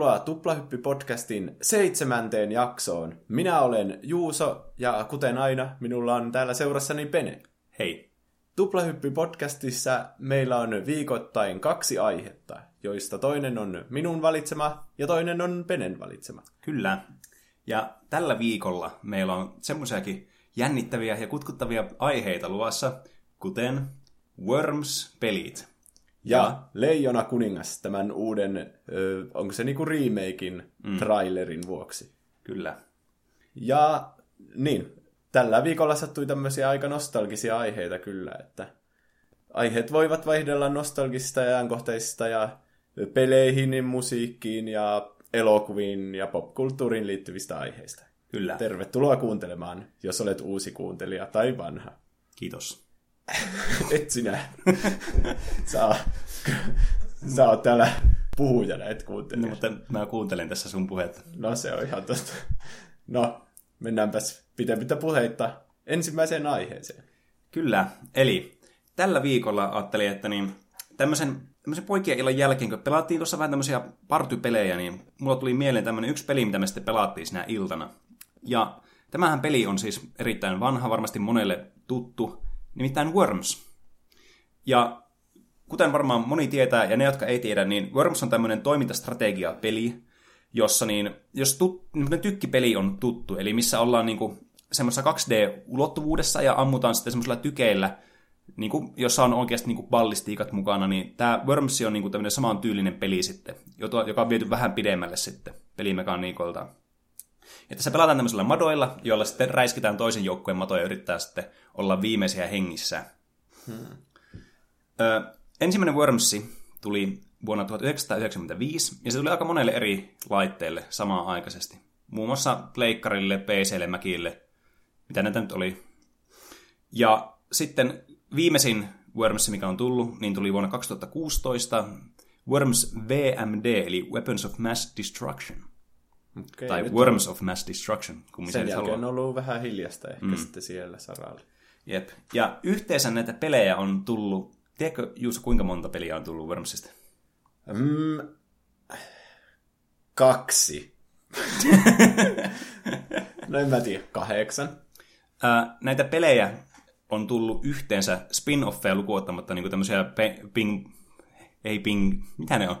Tervetuloa Tuplahyppy-podcastin seitsemänteen jaksoon. Minä olen Juuso ja kuten aina, minulla on täällä seurassani Pene. Hei. Tuplahyppy-podcastissa meillä on viikoittain kaksi aihetta, joista toinen on minun valitsema ja toinen on Penen valitsema. Kyllä. Ja tällä viikolla meillä on semmoisiakin jännittäviä ja kutkuttavia aiheita luvassa, kuten Worms-pelit. Ja, Leijona kuningas tämän uuden, ö, onko se niinku remakein mm. trailerin vuoksi. Kyllä. Ja niin, tällä viikolla sattui tämmöisiä aika nostalgisia aiheita kyllä, että aiheet voivat vaihdella nostalgisista ja ajankohtaisista ja peleihin, musiikkiin ja elokuviin ja popkulttuuriin liittyvistä aiheista. Kyllä. Tervetuloa kuuntelemaan, jos olet uusi kuuntelija tai vanha. Kiitos. et sinä. sä, sä oot täällä puhujana, et kuuntele. No, mutta mä kuuntelen tässä sun puhetta. No se on ihan totta. No, mennäänpäs pitemmittä puheitta ensimmäiseen aiheeseen. Kyllä, eli tällä viikolla ajattelin, että niin, tämmöisen, tämmöisen poikien illan jälkeen, kun pelattiin tuossa vähän tämmöisiä partypelejä, niin mulla tuli mieleen tämmöinen yksi peli, mitä me sitten pelattiin sinä iltana. Ja tämähän peli on siis erittäin vanha, varmasti monelle tuttu, nimittäin Worms. Ja kuten varmaan moni tietää, ja ne, jotka ei tiedä, niin Worms on tämmöinen toimintastrategia-peli, jossa niin, jos tut, tykkipeli on tuttu, eli missä ollaan niinku semmoisessa 2D-ulottuvuudessa ja ammutaan sitten semmoisilla tykeillä, niin kuin, jossa on oikeasti niin kuin ballistiikat mukana, niin tämä Worms on niin kuin tämmöinen saman tyylinen peli sitten, joka on viety vähän pidemmälle sitten pelimekaniikoilta. Ja tässä pelataan tämmöisillä madoilla, joilla sitten räiskitään toisen joukkueen matoja ja yrittää sitten olla viimeisiä hengissä. Hmm. Ö, ensimmäinen Wormsi tuli vuonna 1995, ja se tuli aika monelle eri laitteelle samaan aikaisesti. Muun muassa Pleikkarille, PClle, Mäkille, mitä näitä nyt oli. Ja sitten viimeisin Worms, mikä on tullut, niin tuli vuonna 2016 Worms VMD, eli Weapons of Mass Destruction. Okay, tai Worms on... of Mass Destruction. Kun Sen jälkeen haluaa. on ollut vähän hiljasta ehkä mm. sitten siellä saralla. Jep. Ja yhteensä näitä pelejä on tullut, tiedätkö Juuso, kuinka monta peliä on tullut Wormsista? Mm, kaksi. no en mä tiedä, kahdeksan. Ää, näitä pelejä on tullut yhteensä spin-offeja lukuottamatta niin tämmöisiä pe- ping, ei ping, mitä ne on?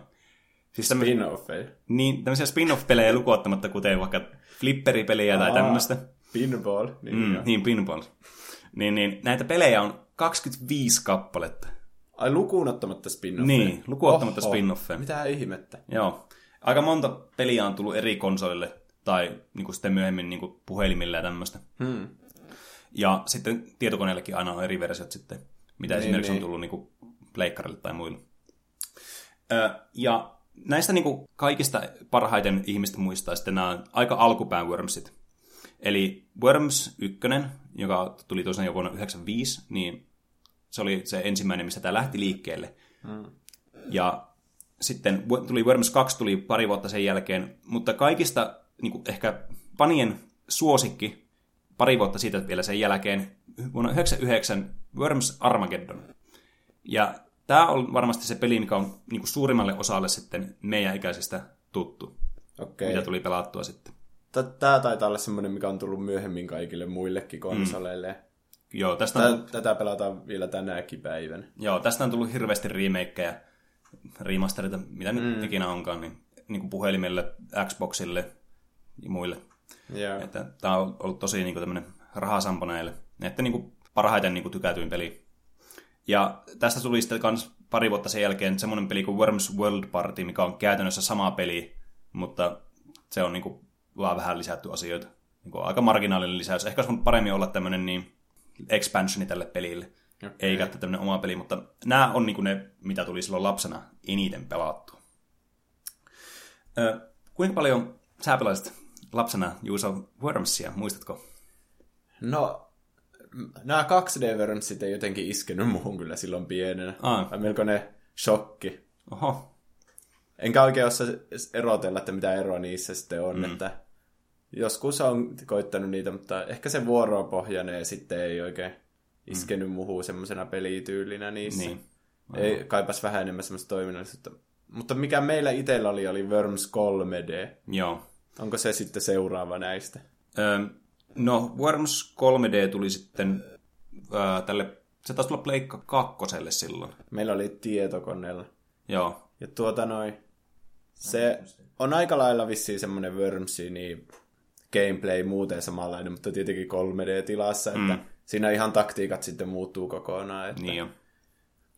Siis spin-offeja? Niin, tämmöisiä spin-off-pelejä lukuottamatta, kuten vaikka flipperipelejä tai tämmöistä. Pinball. Niin, mm, niin, pinball. Niin, niin, näitä pelejä on 25 kappaletta. Ai lukuun ottamatta spin Niin, lukuun ottamatta spin-offeja. Mitä ihmettä. Joo. Aika monta peliä on tullut eri konsolille tai niin kuin sitten myöhemmin niin kuin puhelimille ja tämmöistä. Hmm. Ja sitten tietokoneellekin aina on eri versiot sitten, mitä niin, esimerkiksi niin. on tullut niin kuin pleikkarille tai muille. Ö, ja näistä niin kuin kaikista parhaiten ihmistä muistaa sitten nämä aika alkupään Wormsit. Eli Worms 1, joka tuli tosiaan jo vuonna 1995, niin se oli se ensimmäinen, missä tämä lähti liikkeelle. Hmm. Ja sitten tuli Worms 2 tuli pari vuotta sen jälkeen, mutta kaikista niin kuin ehkä panien suosikki pari vuotta siitä vielä sen jälkeen, vuonna 1999 Worms Armageddon. Ja tämä on varmasti se peli, mikä on niin kuin suurimmalle osalle sitten meidän ikäisistä tuttu, okay. mitä tuli pelattua sitten. Tämä taitaa olla semmoinen, mikä on tullut myöhemmin kaikille muillekin konsoleille. Mm. Joo, tästä on... Tätä pelataan vielä tänäkin päivänä. Joo, tästä on tullut hirveästi remakeja, remasterita, mitä mm. nyt ikinä onkaan, niin, niin kuin puhelimelle, Xboxille ja muille. Yeah. Että tämä on ollut tosi niin kuin tämmöinen rahasampo näille. Että niin kuin parhaiten niin kuin tykätyin peli. Ja tästä tuli sitten kans pari vuotta sen jälkeen semmoinen peli kuin Worms World Party, mikä on käytännössä sama peli, mutta se on niin kuin vaan vähän lisätty asioita. Niin kuin aika marginaalinen lisäys. Ehkä olisi paremmin olla tämmöinen niin expansioni tälle pelille, okay. eikä tämmöinen oma peli, mutta nämä on niin kuin ne, mitä tuli silloin lapsena eniten pelattua. Ö, kuinka paljon sä pelasit lapsena Juuso Wormsia, muistatko? No, nämä 2D-Wormsit ei jotenkin iskenyt muuhun kyllä silloin pienenä. Ah. Melkoinen shokki. Oho. Enkä oikein osaa erotella, että mitä eroa niissä sitten on. Mm. Että joskus on koittanut niitä, mutta ehkä se vuoropohjainen ja sitten ei oikein iskenyt mm. muuhun semmoisena pelityylinä niissä. Niin. Ei, kaipas vähän enemmän semmoista toiminnallisuutta. Mutta mikä meillä itsellä oli, oli Worms 3D. Joo. Onko se sitten seuraava näistä? Öö, no, Worms 3D tuli sitten öö, tälle, se taisi tulla Pleikka kakkoselle silloin. Meillä oli tietokoneella. Joo. Ja tuota noin, se on aika lailla vissiin semmoinen Wormsi, niin gameplay muuten samanlainen, mutta tietenkin 3D-tilassa, että mm. siinä ihan taktiikat sitten muuttuu kokonaan. Että Niin jo.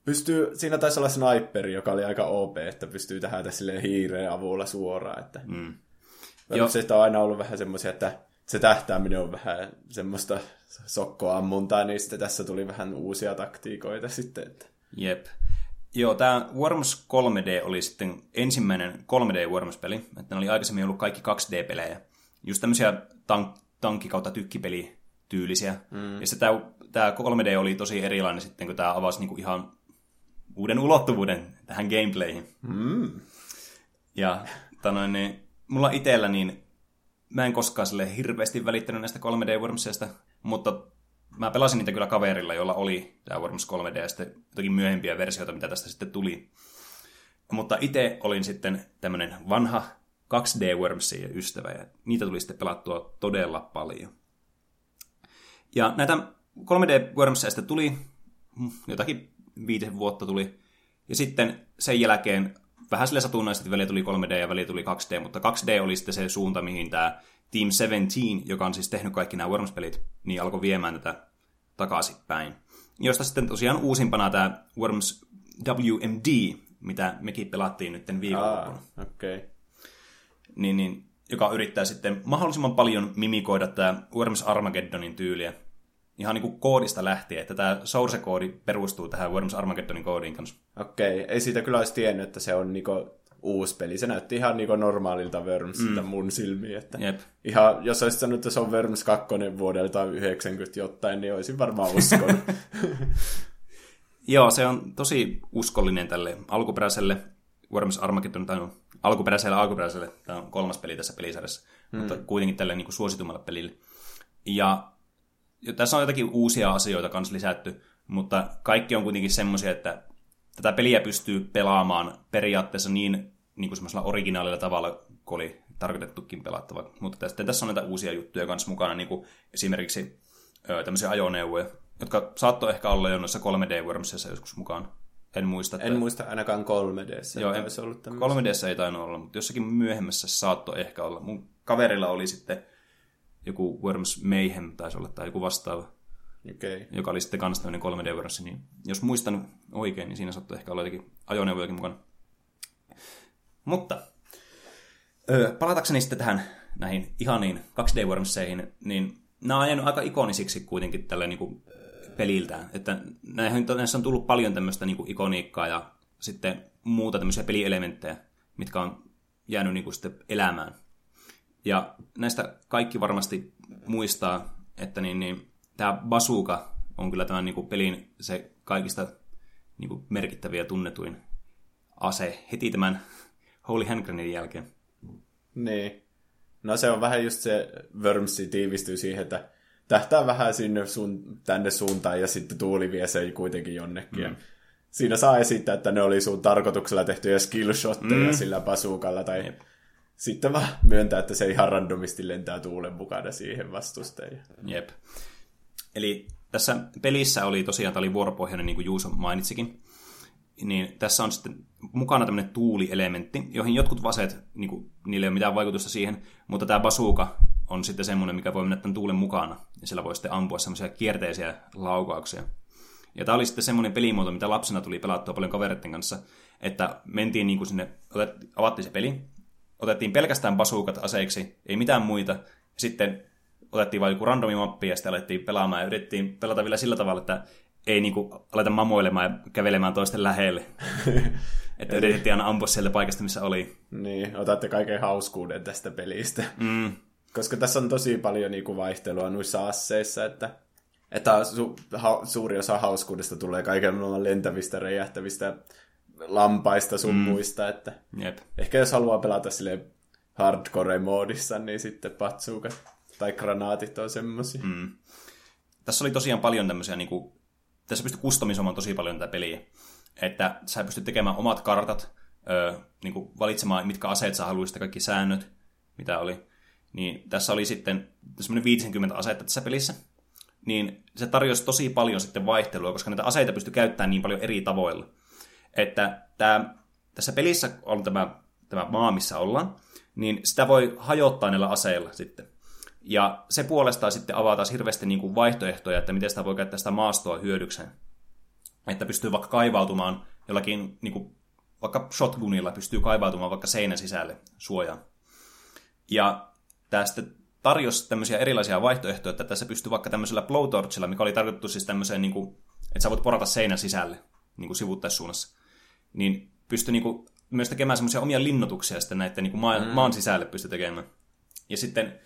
pystyy, siinä taisi olla sniperi, joka oli aika OP, että pystyy tähän sille hiireen avulla suoraan. Että Mm. Wormsista on aina ollut vähän semmoisia, että se tähtääminen on vähän semmoista sokkoammuntaa, niin sitten tässä tuli vähän uusia taktiikoita sitten. Että... Jep. Joo, tämä Worms 3D oli sitten ensimmäinen 3D Worms-peli. Että ne oli aikaisemmin ollut kaikki 2D-pelejä. Just tämmöisiä tank, tankki kautta tykkipeli tyylisiä. Mm. Ja tämä, tämä 3D oli tosi erilainen sitten, kun tämä avasi niinku ihan uuden ulottuvuuden tähän gameplayhin. Mm. Ja tanoin, niin, mulla itsellä niin mä en koskaan sille hirveästi välittänyt näistä 3D Wormsista, mutta mä pelasin niitä kyllä kaverilla, jolla oli tämä Worms 3D ja sitten jotakin myöhempiä versioita, mitä tästä sitten tuli. Mutta itse olin sitten tämmöinen vanha 2D Wormsien ystävä ja niitä tuli sitten pelattua todella paljon. Ja näitä 3D Wormsia sitten tuli, mm, jotakin viitisen vuotta tuli, ja sitten sen jälkeen vähän sille satunnaisesti väliä tuli 3D ja väliä tuli 2D, mutta 2D oli sitten se suunta, mihin tämä Team 17, joka on siis tehnyt kaikki nämä Worms-pelit, niin alkoi viemään tätä takaisinpäin. Josta sitten tosiaan uusimpana tämä Worms WMD, mitä mekin pelattiin nyt viikonloppuna. Ah. Okay. Niin, niin, joka yrittää sitten mahdollisimman paljon mimikoida tämä Worms Armageddonin tyyliä. Ihan niin kuin koodista lähtien, että tämä source-koodi perustuu tähän Worms Armageddonin koodiin kanssa. Okei, ei siitä kyllä olisi tiennyt, että se on niinku uusi peli. Se näytti ihan niinku normaalilta Wormsilta mm. mun silmiin. Että Jep. ihan, jos olisit sanonut, että se on Worms 2 vuodelta 90 jotain, niin olisin varmaan uskonut. Joo, se on tosi uskollinen tälle alkuperäiselle Worms Armageddon, tai no, alkuperäiselle alkuperäiselle, tämä on kolmas peli tässä pelisarjassa, mm. mutta kuitenkin tälle niin kuin suositummalle pelille. Ja tässä on jotakin uusia asioita kanssa lisätty, mutta kaikki on kuitenkin semmoisia, että tätä peliä pystyy pelaamaan periaatteessa niin, niin kuin semmoisella originaalilla tavalla, kun oli tarkoitettukin pelattava. Mutta sitten tässä on näitä uusia juttuja kanssa mukana, niin kuin esimerkiksi ö, tämmöisiä ajoneuvoja, jotka saattoi ehkä olla jo noissa 3D-wormsissa joskus mukaan. En muista. Että... en muista ainakaan 3D. Joo, en, ollut 3D ei tainnut olla, mutta jossakin myöhemmässä saattoi ehkä olla. Mun kaverilla oli sitten joku Worms Mayhem taisi olla, tai joku vastaava, okay. joka oli sitten kans tämmöinen 3D Worms, niin jos muistan oikein, niin siinä saattoi ehkä olla jotakin ajoneuvojakin mukana. Mutta öö, palatakseni sitten tähän näihin ihaniin 2D Wormseihin, niin nämä on jäänyt aika ikonisiksi kuitenkin tälle niin kuin peliltään. Että näihin, näissä on tullut paljon tämmöistä niin kuin ikoniikkaa ja sitten muuta tämmöisiä pelielementtejä, mitkä on jäänyt niin kuin sitten elämään. Ja näistä kaikki varmasti muistaa, että niin, niin, tämä bazooka on kyllä tämän niin kuin pelin se kaikista niin kuin merkittäviä ja tunnetuin ase heti tämän Holy Hand Grenadin jälkeen. Niin. No se on vähän just se Wormsi tiivistyy siihen, että tähtää vähän sinne sun, tänne suuntaan ja sitten tuuli vie se kuitenkin jonnekin. Mm. Siinä saa esittää, että ne oli sun tarkoituksella tehtyjä skillshotteja mm. sillä pasuukalla tai Jep. Sitten vaan myöntää, että se ihan randomisti lentää tuulen mukana siihen vastusteen. Jep. Eli tässä pelissä oli tosiaan, tämä oli vuoropohjainen, niin kuin Juuso mainitsikin, niin tässä on sitten mukana tämmöinen tuulielementti, joihin jotkut vaseet, niin kuin, niillä ei ole mitään vaikutusta siihen, mutta tämä basuuka on sitten semmoinen, mikä voi mennä tämän tuulen mukana, ja sillä voi sitten ampua semmoisia kierteisiä laukauksia. Ja tämä oli sitten semmoinen pelimuoto, mitä lapsena tuli pelattua paljon kavereiden kanssa, että mentiin niin kuin sinne, avattiin se peli, otettiin pelkästään basuukat aseiksi, ei mitään muita, sitten otettiin vain joku randomi mappi ja sitten alettiin pelaamaan ja yritettiin pelata vielä sillä tavalla, että ei niinku aleta mamoilemaan ja kävelemään toisten lähelle. että yritettiin aina ampua sieltä paikasta, missä oli. Niin, otatte kaiken hauskuuden tästä pelistä. Mm. Koska tässä on tosi paljon niinku vaihtelua noissa asseissa, että, että su, ha, suuri osa hauskuudesta tulee kaiken maailman lentävistä, räjähtävistä lampaista sun mm. muista. Että Jep. Ehkä jos haluaa pelata sille hardcore-moodissa, niin sitten patsuukat tai granaatit on semmosia. Mm. Tässä oli tosiaan paljon tämmöisiä, niin kuin, tässä pystyi kustomisoimaan tosi paljon tätä peliä. Että sä pystyt tekemään omat kartat, ö, niin kuin valitsemaan, mitkä aseet sä haluaisit, kaikki säännöt, mitä oli. Niin tässä oli sitten semmoinen 50 asetta tässä pelissä. Niin se tarjosi tosi paljon sitten vaihtelua, koska näitä aseita pystyi käyttämään niin paljon eri tavoilla. Että tämä, tässä pelissä on tämä, tämä maa, missä ollaan, niin sitä voi hajottaa näillä aseilla sitten. Ja se puolestaan sitten avaa taas hirveästi niin kuin vaihtoehtoja, että miten sitä voi käyttää sitä maastoa hyödykseen. Että pystyy vaikka kaivautumaan jollakin, niin kuin, vaikka shotgunilla pystyy kaivautumaan vaikka seinän sisälle suojaan. Ja tästä tarjosi tämmöisiä erilaisia vaihtoehtoja, että tässä pystyy vaikka tämmöisellä blowtorchilla, mikä oli tarkoitettu siis tämmöiseen, niin kuin, että sä voit porata seinän sisälle niin kuin sivuttaissuunnassa, niin pystyi niin kuin, myös tekemään semmoisia omia linnoituksia sitten näiden niin kuin maan, mm. maan sisälle pystyi tekemään. Ja sitten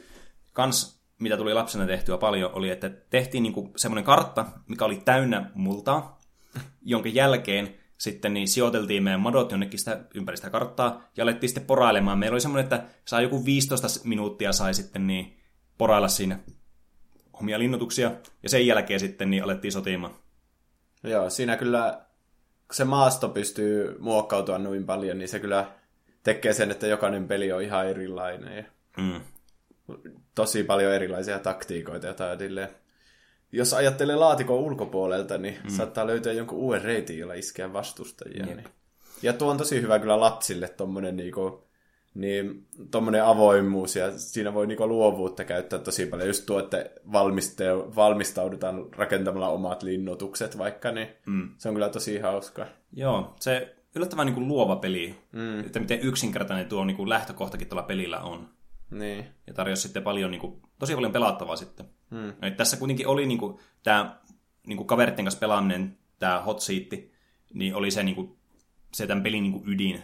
kans, mitä tuli lapsena tehtyä paljon, oli, että tehtiin niin semmoinen kartta, mikä oli täynnä multaa, jonka jälkeen sitten niin sijoiteltiin meidän madot jonnekin sitä ympäristä karttaa ja alettiin sitten porailemaan. Meillä oli semmoinen, että saa joku 15 minuuttia sai sitten niin porailla siinä omia linnoituksia ja sen jälkeen sitten niin alettiin sotimaan. Joo, siinä kyllä, se maasto pystyy muokkautua noin paljon, niin se kyllä tekee sen, että jokainen peli on ihan erilainen. Ja mm. Tosi paljon erilaisia taktiikoita, joita jos ajattelee laatikon ulkopuolelta, niin mm. saattaa löytää jonkun uuden reitin, jolla iskeä vastustajia. Niin. Ja tuo on tosi hyvä kyllä lapsille tuommoinen niinku, niin, tommonen avoimuus ja siinä voi niinku luovuutta käyttää tosi paljon. Just tuo, että valmistaudutaan rakentamalla omat linnoitukset vaikka, niin mm. se on kyllä tosi hauska. Joo, se yllättävän niinku luova peli, mm. että miten yksinkertainen tuo niinku lähtökohtakin tuolla pelillä on. Niin. Ja tarjosi sitten paljon, niinku, tosi paljon pelattavaa sitten. Hmm. Et tässä kuitenkin oli niinku, tämä niinku, kaveritten kanssa pelaaminen, tämä hot seat, niin oli se, niinku, se tämän pelin niinku, ydin.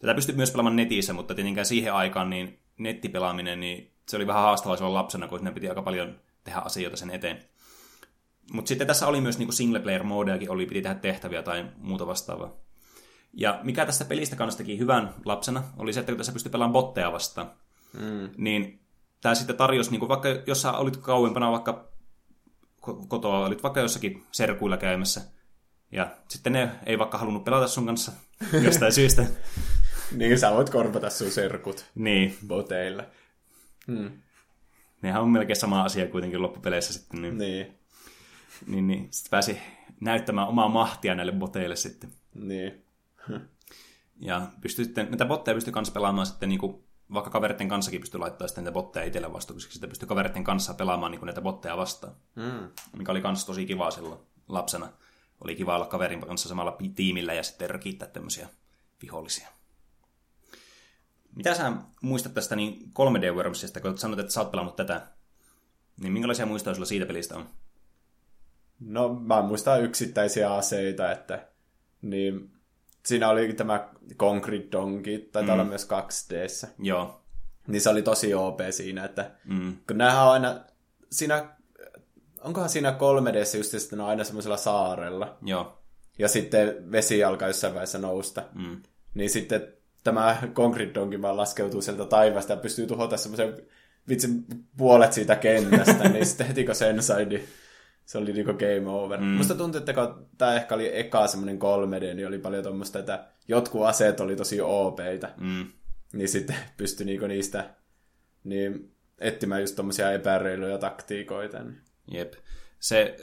Tätä pystyi myös pelaamaan netissä, mutta tietenkään siihen aikaan niin nettipelaaminen, niin se oli vähän haastavaa silloin lapsena, kun sinne piti aika paljon tehdä asioita sen eteen. Mutta sitten tässä oli myös niinku single player modeakin, oli, piti tehdä tehtäviä tai muuta vastaavaa. Ja mikä tästä pelistä kanssa teki hyvän lapsena, oli se, että kun tässä pystyi pelaamaan botteja vastaan, mm. niin tämä sitten tarjosi, niin kuin vaikka jos sä olit kauempana vaikka kotoa, olit vaikka jossakin serkuilla käymässä, ja sitten ne ei vaikka halunnut pelata sun kanssa jostain syystä. Niin, sä voit korvata sun serkut niin. boteilla. Hmm. Nehän on melkein sama asia kuitenkin loppupeleissä sitten. Niin, niin. niin, niin sitten pääsi näyttämään omaa mahtia näille boteille sitten. Niin. ja pystyi sitten, näitä botteja pystyi myös pelaamaan sitten niin kuin vaikka kaveritten kanssakin pystyy laittamaan sitten näitä botteja itselle vastuuksi, sitten pystyy kaveritten kanssa pelaamaan niin näitä botteja vastaan. Mm. Mikä oli myös tosi kiva silloin lapsena. Oli kiva olla kaverin kanssa samalla tiimillä ja sitten rökittää tämmöisiä vihollisia. Mitä sä muistat tästä niin 3D Wormsista, kun sanoit, että sä oot pelannut tätä? Niin minkälaisia muistoja sulla siitä pelistä on? No mä muistan yksittäisiä aseita, että niin siinä oli tämä Concrete Donkey, tai mm. olla myös 2D. Joo. Niin se oli tosi OP siinä, että mm. kun näähän on aina, siinä, onkohan siinä 3D just että ne on aina semmoisella saarella. Joo. Ja sitten vesi alkaa jossain vaiheessa nousta. Mm. Niin sitten tämä Concrete Donkey vaan laskeutuu sieltä taivaasta ja pystyy tuhota semmoisen vitsin puolet siitä kentästä, niin sitten heti kun sen sai, niin se oli niinku game over. Mm. Musta tuntuu, että kun tämä ehkä oli eka semmoinen 3D, niin oli paljon tuommoista, että jotkut aseet oli tosi OPita. Mm. Niin sitten pystyi niinku niistä niin etsimään just tommosia epäreiluja taktiikoita. Niin. Jep. Se,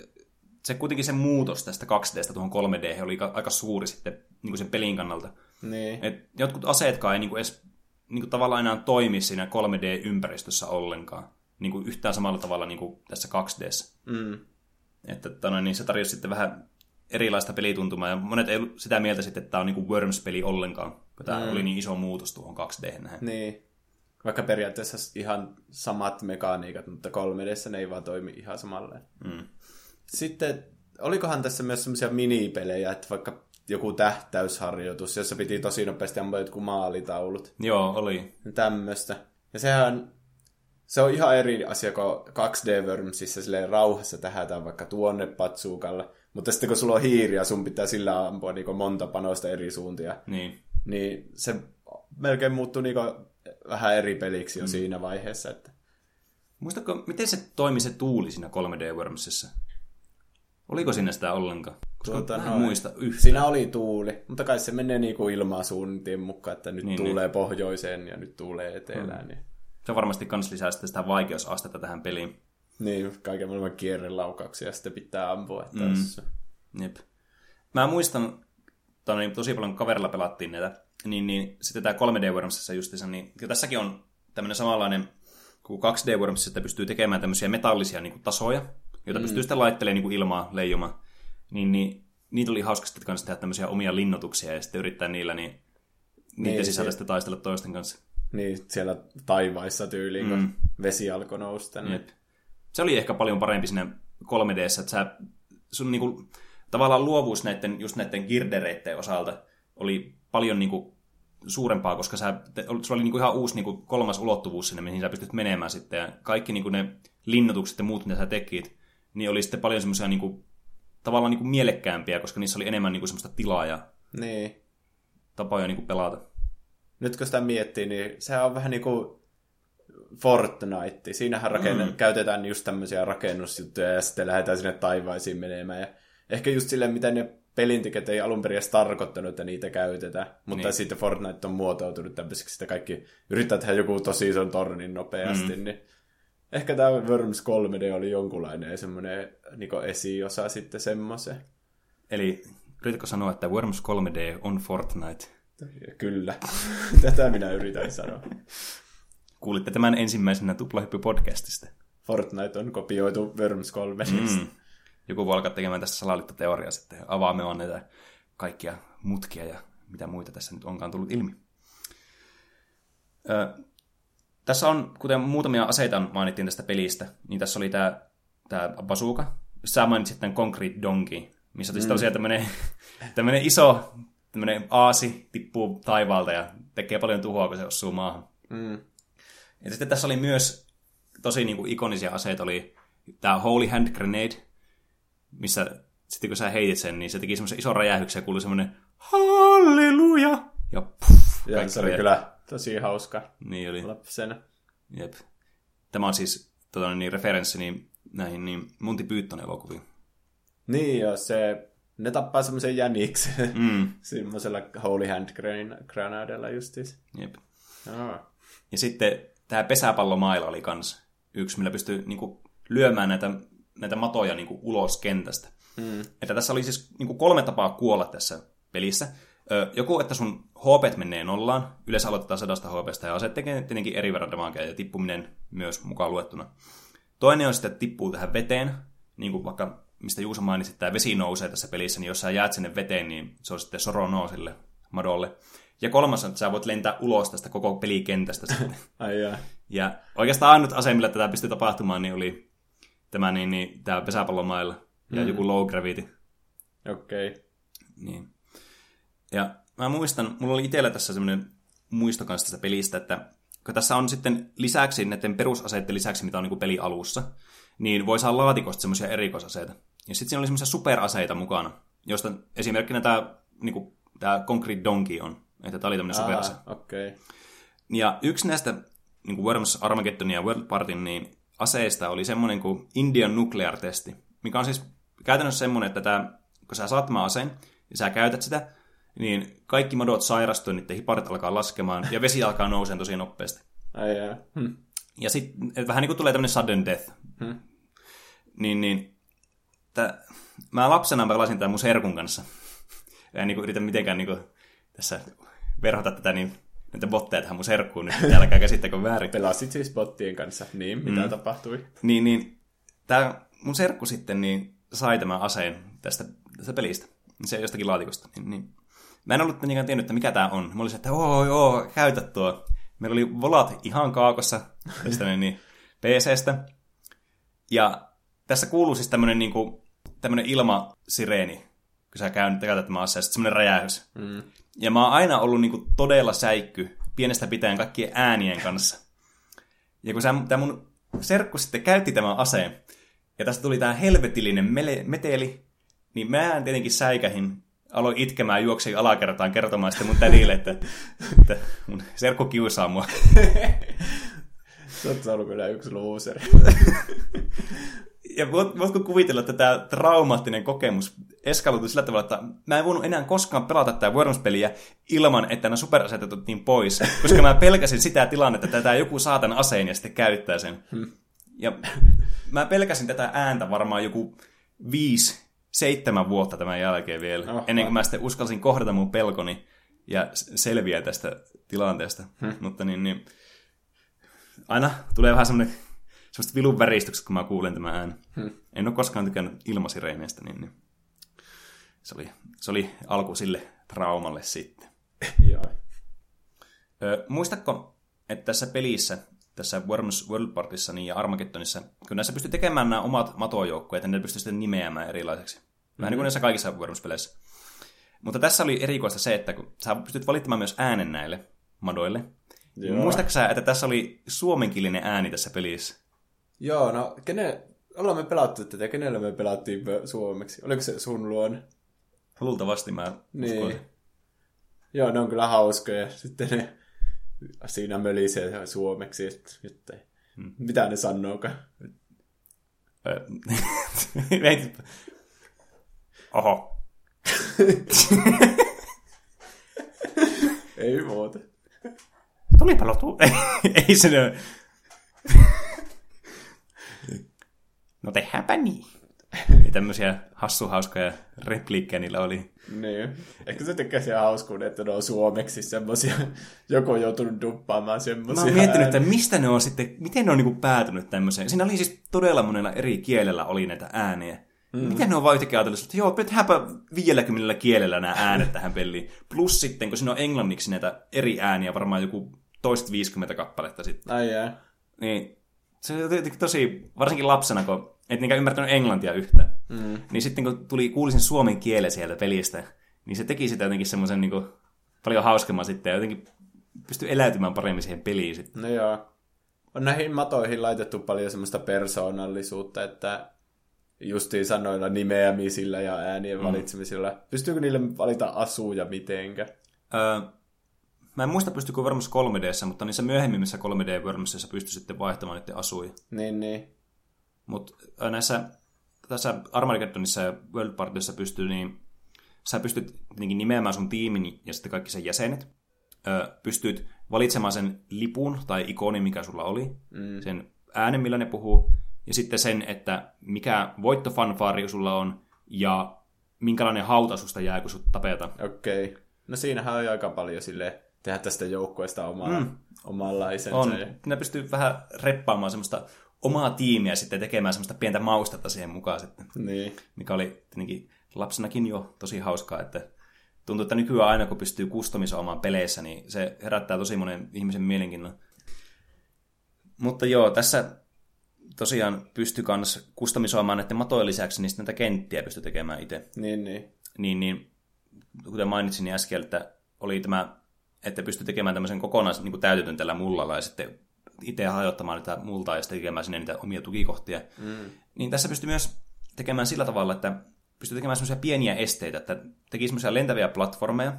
se kuitenkin se muutos tästä 2Dstä tuohon 3D oli aika suuri sitten niin kuin sen pelin kannalta. Niin. Et jotkut aseetkaan ei niin kuin edes niin kuin tavallaan enää toimi siinä 3D-ympäristössä ollenkaan. Niin kuin yhtään samalla tavalla niin kuin tässä 2Dssä. Mm. Että tano, niin se tarjosi sitten vähän erilaista pelituntumaa, ja monet ei ollut sitä mieltä sitten, että tämä on niin Worms-peli ollenkaan, kun tämä mm. oli niin iso muutos tuohon 2D näin. Niin. Vaikka periaatteessa ihan samat mekaniikat, mutta 3D ne ei vaan toimi ihan samalle. Mm. Sitten, olikohan tässä myös semmoisia minipelejä, että vaikka joku tähtäysharjoitus, jossa piti tosi nopeasti ampua jotkut maalitaulut. Joo, oli. Tämmöistä. Ja sehän se on ihan eri asia kuin 2D Wormsissa silleen rauhassa tähätään vaikka tuonne patsuukalle. Mutta sitten kun sulla on hiiri ja sun pitää sillä ampua niin monta panosta eri suuntia, niin, niin se melkein muuttui niin vähän eri peliksi jo mm. siinä vaiheessa. Että... Muistatko, miten se toimi se tuuli siinä 3D Wormsissa? Oliko sinne sitä ollenkaan? Koska Tuota, mä en noin. muista yhtään. Siinä oli tuuli, mutta kai se menee niinku ilmasuuntien mukaan, että nyt Niin, niin, tuulee niin. pohjoiseen ja nyt tuulee etelään. Mm. Niin, Se varmasti kans lisää sitten sitä vaikeusastetta tähän peliin. niin kaiken maailman kierrelaukauksia sitten pitää ampua. Että Mm. mm. Jep. Mä muistan, tota, niin tosi paljon kaverilla pelattiin näitä, niin, niin sitten tämä 3D Wormsissa justiinsa, niin ja tässäkin on tämmöinen samanlainen kuin 2D Wormsissa, että pystyy tekemään tämmöisiä metallisia niin kuin, tasoja, joita mm. pystyy sitten laittelemaan niin kuin ilmaa leijumaan. Niin, niin niitä oli hauska sitten kanssa tehdä tämmöisiä omia linnoituksia ja sitten yrittää niillä niin, niiden Niin, sisällä sitten taistella toisten kanssa. niin siellä taivaissa tyyliin, mm. Kun vesi alkoi nousta. Niin. Jep. Se oli ehkä paljon parempi siinä 3Dssä, että sä, sun niinku, tavallaan luovuus näiden, just näiden girdereiden osalta oli paljon niinku suurempaa, koska sä, te, sulla oli niinku ihan uusi niinku kolmas ulottuvuus sinne, mihin sä pystyt menemään sitten, ja kaikki niinku ne linnoitukset ja muut, mitä sä tekit, niin oli sitten paljon semmoisia niinku, tavallaan niinku mielekkäämpiä, koska niissä oli enemmän niinku semmoista tilaa ja niin. tapoja niinku pelata. Nyt kun sitä miettii, niin sehän on vähän niin kuin Fortnite. Siinähän rakenna- mm. käytetään just tämmöisiä rakennusjuttuja ja sitten lähdetään sinne taivaisiin menemään. Ja ehkä just silleen, mitä ne pelintekijät ei alun perin edes tarkoittanut, että niitä käytetään. Mutta Niin. niin. sitten Fortnite on muotoutunut tämmöiseksi, että kaikki yrittää tehdä joku tosi ison tornin nopeasti. Mm. Niin ehkä tämä Worms 3D oli jonkunlainen semmoinen niin esiosa sitten semmoisen. Eli yritätkö sanoa, että Worms 3D on Fortnite? Kyllä, tätä minä yritän sanoa. Kuulitte tämän ensimmäisenä Tuplahyppy-podcastista. Fortnite on kopioitu Worms 3 Mm. Joku voi alkaa tekemään tässä salaliitto teoriaa sitten, avaamaan näitä kaikkia mutkia ja mitä muita tässä nyt onkaan tullut ilmi. Ö, tässä on, kuten muutamia aseita mainittiin tästä pelistä, niin tässä oli tämä, tämä bazooka. Sä mainitsit tämän Concrete Donkey, missä mm. tosiaan tämmöinen, tämmöinen iso tämmöinen aasi tippuu taivaalta ja tekee paljon tuhoa, kun se osuu maahan. Mm. Ja sitten tässä oli myös tosi niin kuin ikonisia aseita, oli tämä Holy Hand Grenade, missä sitten kun sä heitit sen, niin se teki semmoisen ison räjähdyksen ja kuului semmoinen halleluja! Ja puff, Ja se oli kyllä tosi hauska Niin oli, lapsena. jep. Tämä on siis tota, niin, referenssi niin, näihin niin Monty Python elokuviin. Niin joo, se, ne tappaa semmoisen jäniksen Mm, semmoisella Holy Hand Gran- Granadella justiis. jep. Joo. Ja sitten tämä pesäpallomaila oli kans yksi, millä pystyy niinku, lyömään näitä, näitä matoja niinku, ulos kentästä. Mm. Että tässä oli siis niinku, kolme tapaa kuolla tässä pelissä. Joku, että sun HP menee nollaan. Yleensä aloitetaan sadasta HPstä ja aseet tekee tietenkin eri verran damagea ja tippuminen myös mukaan luettuna. Toinen on sitten, että tippuu tähän veteen. Niin kuin vaikka, mistä Juuso mainitsi, että tämä vesi nousee tässä pelissä, niin jos sä jäät sinne veteen, niin se on sitten soro sille madolle. Ja kolmas on, että sä voit lentää ulos tästä koko pelikentästä sitten. Ai jaa. Ja oikeastaan ainut ase, millä tätä pystyi tapahtumaan, niin oli tämä, niin, niin, tämä pesäpallomailla ja Mm. joku low gravity. Okei. Okay. Niin. Ja mä muistan, mulla oli itsellä tässä semmoinen muisto kanssa tästä pelistä, että kun tässä on sitten lisäksi, näiden perusaseiden lisäksi, mitä on niin peli alussa, niin voi saada laatikosta semmoisia erikoisaseita. Ja sitten siinä oli semmoisia superaseita mukana, joista esimerkkinä tämä, niin kuin, tämä Concrete Donkey on, että tämä oli tämmöinen superase. Okei. Okay. Ja yksi näistä niin kuin Worms, Armageddonin ja World Partin niin aseista oli semmoinen kuin Indian Nuclear Testi, mikä on siis käytännössä semmoinen, että tämä, kun sä saat aseen ja sä käytät sitä, niin kaikki modot sairastuu, niiden hiparit alkaa laskemaan ja vesi alkaa nousemaan tosi nopeasti. Ai jaa. Hm. Ja sitten vähän niin kuin tulee tämmöinen sudden death. Hmm. Niin, niin tää, mä lapsena pelasin tämän mun serkun kanssa. Ja niin kuin yritän mitenkään niin kuin, tässä verhota tätä niin, näitä botteja tähän mun serkkuun nyt, että älkää käsittäkö väärin. Pelasit siis bottien kanssa. Niin, mitä Mm. tapahtui? Niin, niin tämä mun serkku sitten niin sai tämän aseen tästä, tästä pelistä. Se jostakin laatikosta. Niin, niin. Mä en ollut mitenkään tiennyt, että mikä tämä on. Mä olisin, että oo, joo, käytä tuo. Meillä oli volat ihan kaakossa tästä niin, niin, PCstä. Ja tässä kuuluu siis tämmönen, niin kuin, tämmönen ilmasireeni, kun sä käyn, käytät tämän aseen, sitten semmoinen räjähdys. Mm. Ja mä oon aina ollut niinku todella säikky pienestä pitäen kaikkien äänien kanssa. Ja kun tämä mun serkku sitten käytti tämän aseen, ja tästä tuli tämä helvetillinen mele- meteli, niin mä tietenkin säikähin, aloin itkemään, juoksin alakertaan kertomaan sitten mun tädille, että, että mun serkku kiusaa mua. Sä oot ollut kyllä yksi loser. ja voitko kuvitella, että tämä traumaattinen kokemus eskaloitui sillä tavalla, että mä en voinut enää koskaan pelata tätä Worms-peliä ilman, että nämä superaseet otettiin pois, koska mä pelkäsin sitä tilannetta, että tämä joku saatan aseen ja sitten käyttää sen. Hmm. Ja mä pelkäsin tätä ääntä varmaan joku viisi, seitsemän vuotta tämän jälkeen vielä, oh, ennen kuin mä sitten uskalsin kohdata mun pelkoni ja selviää tästä tilanteesta. Hmm. Mutta niin, niin, aina tulee vähän semmoinen semmoista vilun väristykset, kun mä kuulen tämän äänen. Hmm. En ole koskaan tykännyt ilmasireineistä, niin, niin se, oli, se oli alku sille traumalle sitten. Joo. Ö, muistatko, että tässä pelissä, tässä Worms World Partissa niin ja Armageddonissa, kun näissä pystyy tekemään nämä omat matojoukkueet, niin ne pystyy sitten nimeämään erilaiseksi. Vähän mm-hmm. niin kuin näissä kaikissa Worms-peleissä. Mutta tässä oli erikoista se, että kun sä pystyt valittamaan myös äänen näille madoille. Muistatko sä, että tässä oli suomenkielinen ääni tässä pelissä? Joo, no kene, ollaan me pelattu tätä, kenellä me pelattiin suomeksi? Oliko se sun luon? Luultavasti mä niin. Uskon. Joo, ne on kyllä hauskoja. Sitten ne siinä mölisee suomeksi, että, hmm. mitä ne sanookaan. Oho. Ei muuta. Tulipa lotu. Ei se ne... no tehdäänpä niin. Ja tämmöisiä hassuhauskoja repliikkejä niillä oli. Niin. Ehkä se tekee siellä hauskuuden, että ne on suomeksi semmoisia. Joku on joutunut duppaamaan semmoisia. Mä oon miettinyt, että mistä ne on sitten, miten ne on niinku päätynyt tämmöiseen. Siinä oli siis todella monella eri kielellä oli näitä ääniä. Mm. Miten ne on vaan yhtäkkiä ajatellut, että joo, tehdäänpä 50 kielellä nämä äänet tähän peliin. Plus sitten, kun siinä on englanniksi näitä eri ääniä, varmaan joku toista 50 kappaletta sitten. Ai jää. Niin, se on tosi, varsinkin lapsena, kun et niinkään ymmärtänyt englantia yhtään. Mm. Niin sitten kun tuli, kuulisin suomen kielen sieltä pelistä, niin se teki sitä jotenkin semmoisen niin paljon hauskemman sitten ja jotenkin pystyi eläytymään paremmin siihen peliin sitten. No joo. On näihin matoihin laitettu paljon semmoista persoonallisuutta, että justiin sanoilla nimeämisillä ja äänien mm. valitsemisilla. Pystyykö niille valita asuja mitenkä? Öö, mä en muista pystyykö varmasti 3 d mutta niissä myöhemmissä 3D-Wormsissa pystyi sitten vaihtamaan niiden asuja. Niin, niin. Mutta näissä tässä Armageddonissa ja World Partyssa pystyy niin, sä pystyt nimeämään sun tiimin ja sitten kaikki sen jäsenet. Ö, pystyt valitsemaan sen lipun tai ikonin, mikä sulla oli, mm. sen äänen, millä ne puhuu, ja sitten sen, että mikä voittofanfaari sulla on, ja minkälainen hauta susta jää, kun sut tapetaan. Okei. Okay. No siinähän on aika paljon sille tehdä tästä joukkueesta omaa, mm. omanlaisensa. On. Ne pystyy vähän reppaamaan semmoista omaa tiimiä sitten tekemään semmoista pientä maustetta siihen mukaan sitten. Niin. Mikä oli tietenkin lapsenakin jo tosi hauskaa, että tuntuu, että nykyään aina kun pystyy kustomisoimaan peleissä, niin se herättää tosi monen ihmisen mielenkiinnon. Mutta joo, tässä tosiaan pystyy myös kustomisoimaan näiden matojen lisäksi, niin sitten näitä kenttiä pystyy tekemään itse. Niin, niin. Niin, niin kuten mainitsin niin äsken, että oli tämä, että pystyy tekemään tämmöisen kokonais niin täytetyn tällä mullalla ja sitten itse hajottamaan niitä multaa ja sitten tekemään sinne niitä omia tukikohtia. Mm. Niin tässä pystyy myös tekemään sillä tavalla, että pystyy tekemään semmoisia pieniä esteitä, että teki semmoisia lentäviä platformeja,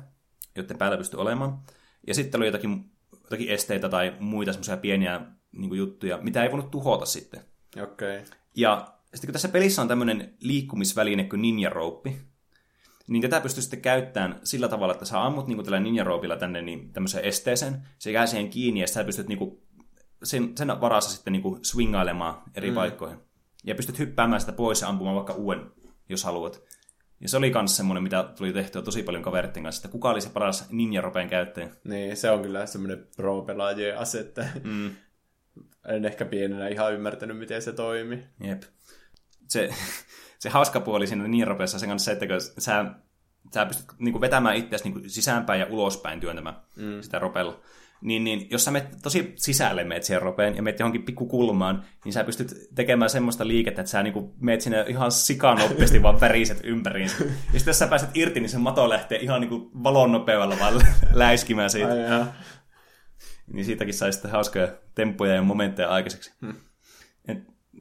joiden päällä pystyy olemaan. Ja sitten oli jotakin, jotakin esteitä tai muita semmoisia pieniä niin kuin juttuja, mitä ei voinut tuhota sitten. Okei. Okay. Ja sitten kun tässä pelissä on tämmöinen liikkumisväline kuin ninja rope, niin tätä pystyy sitten käyttämään sillä tavalla, että sä ammut niin tällä ninja roopilla tänne niin tämmöiseen esteeseen, se jää siihen kiinni ja sä pystyt niin kuin sen, sen varassa sitten niin kuin swingailemaan eri mm. paikkoihin. Ja pystyt hyppäämään sitä pois ja ampumaan vaikka uuden, jos haluat. Ja se oli myös semmoinen, mitä tuli tehtyä tosi paljon kaveritten kanssa, että kuka oli se paras ninja-ropeen käyttäjä. Niin, se on kyllä semmoinen pro-pelaajien ase, että mm. en ehkä pienenä ihan ymmärtänyt, miten se toimi. Jep. Se, se hauska puoli siinä ninja-ropeessa se kanssa se, että kun sä, sä pystyt niin kuin vetämään itseäsi niin sisäänpäin ja ulospäin työntämään mm. sitä ropella niin, niin jos sä menet tosi sisälle meet siihen ropeen ja meet johonkin pikku kulmaan, niin sä pystyt tekemään semmoista liikettä, että sä niinku meet sinne ihan sikanoppeasti vaan väriset ympäriin. Ja sitten jos sä pääset irti, niin se mato lähtee ihan niinku valon nopeudella vaan läiskimään siitä. Ai niin siitäkin sai sitten hauskoja temppuja ja momentteja aikaiseksi. Hmm. Et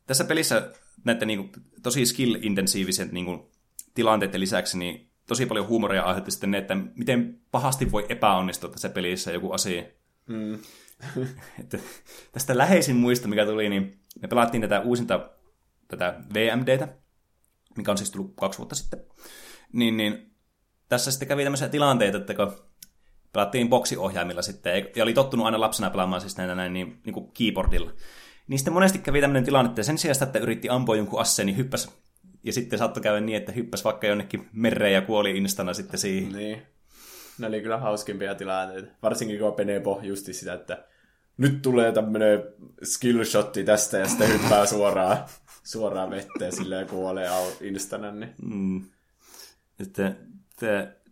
tässä pelissä näiden niinku, tosi skill-intensiiviset niinku, tilanteiden lisäksi niin tosi paljon huumoria aiheutti sitten ne, että miten pahasti voi epäonnistua tässä pelissä joku asia. Mm. että tästä läheisin muisto, mikä tuli, niin me pelattiin tätä uusinta tätä VMDtä, mikä on siis tullut kaksi vuotta sitten. Niin, niin tässä sitten kävi tämmöisiä tilanteita, että kun pelattiin boksiohjaimilla sitten, ja oli tottunut aina lapsena pelaamaan siis näin, näin niin, niin kuin keyboardilla. Niin sitten monesti kävi tämmöinen tilanne, että sen sijaan, että yritti ampua jonkun asseen, niin hyppäsi ja sitten saattoi käydä niin, että hyppäsi vaikka jonnekin mereen ja kuoli instana sitten siihen. Niin. Ne oli kyllä hauskimpia tilanteita. Varsinkin kun menee pohjusti sitä, että nyt tulee tämmönen skillshotti tästä ja sitten hyppää suoraan, suoraan vetteen silleen kuolee instana. Niin. Mm. Että,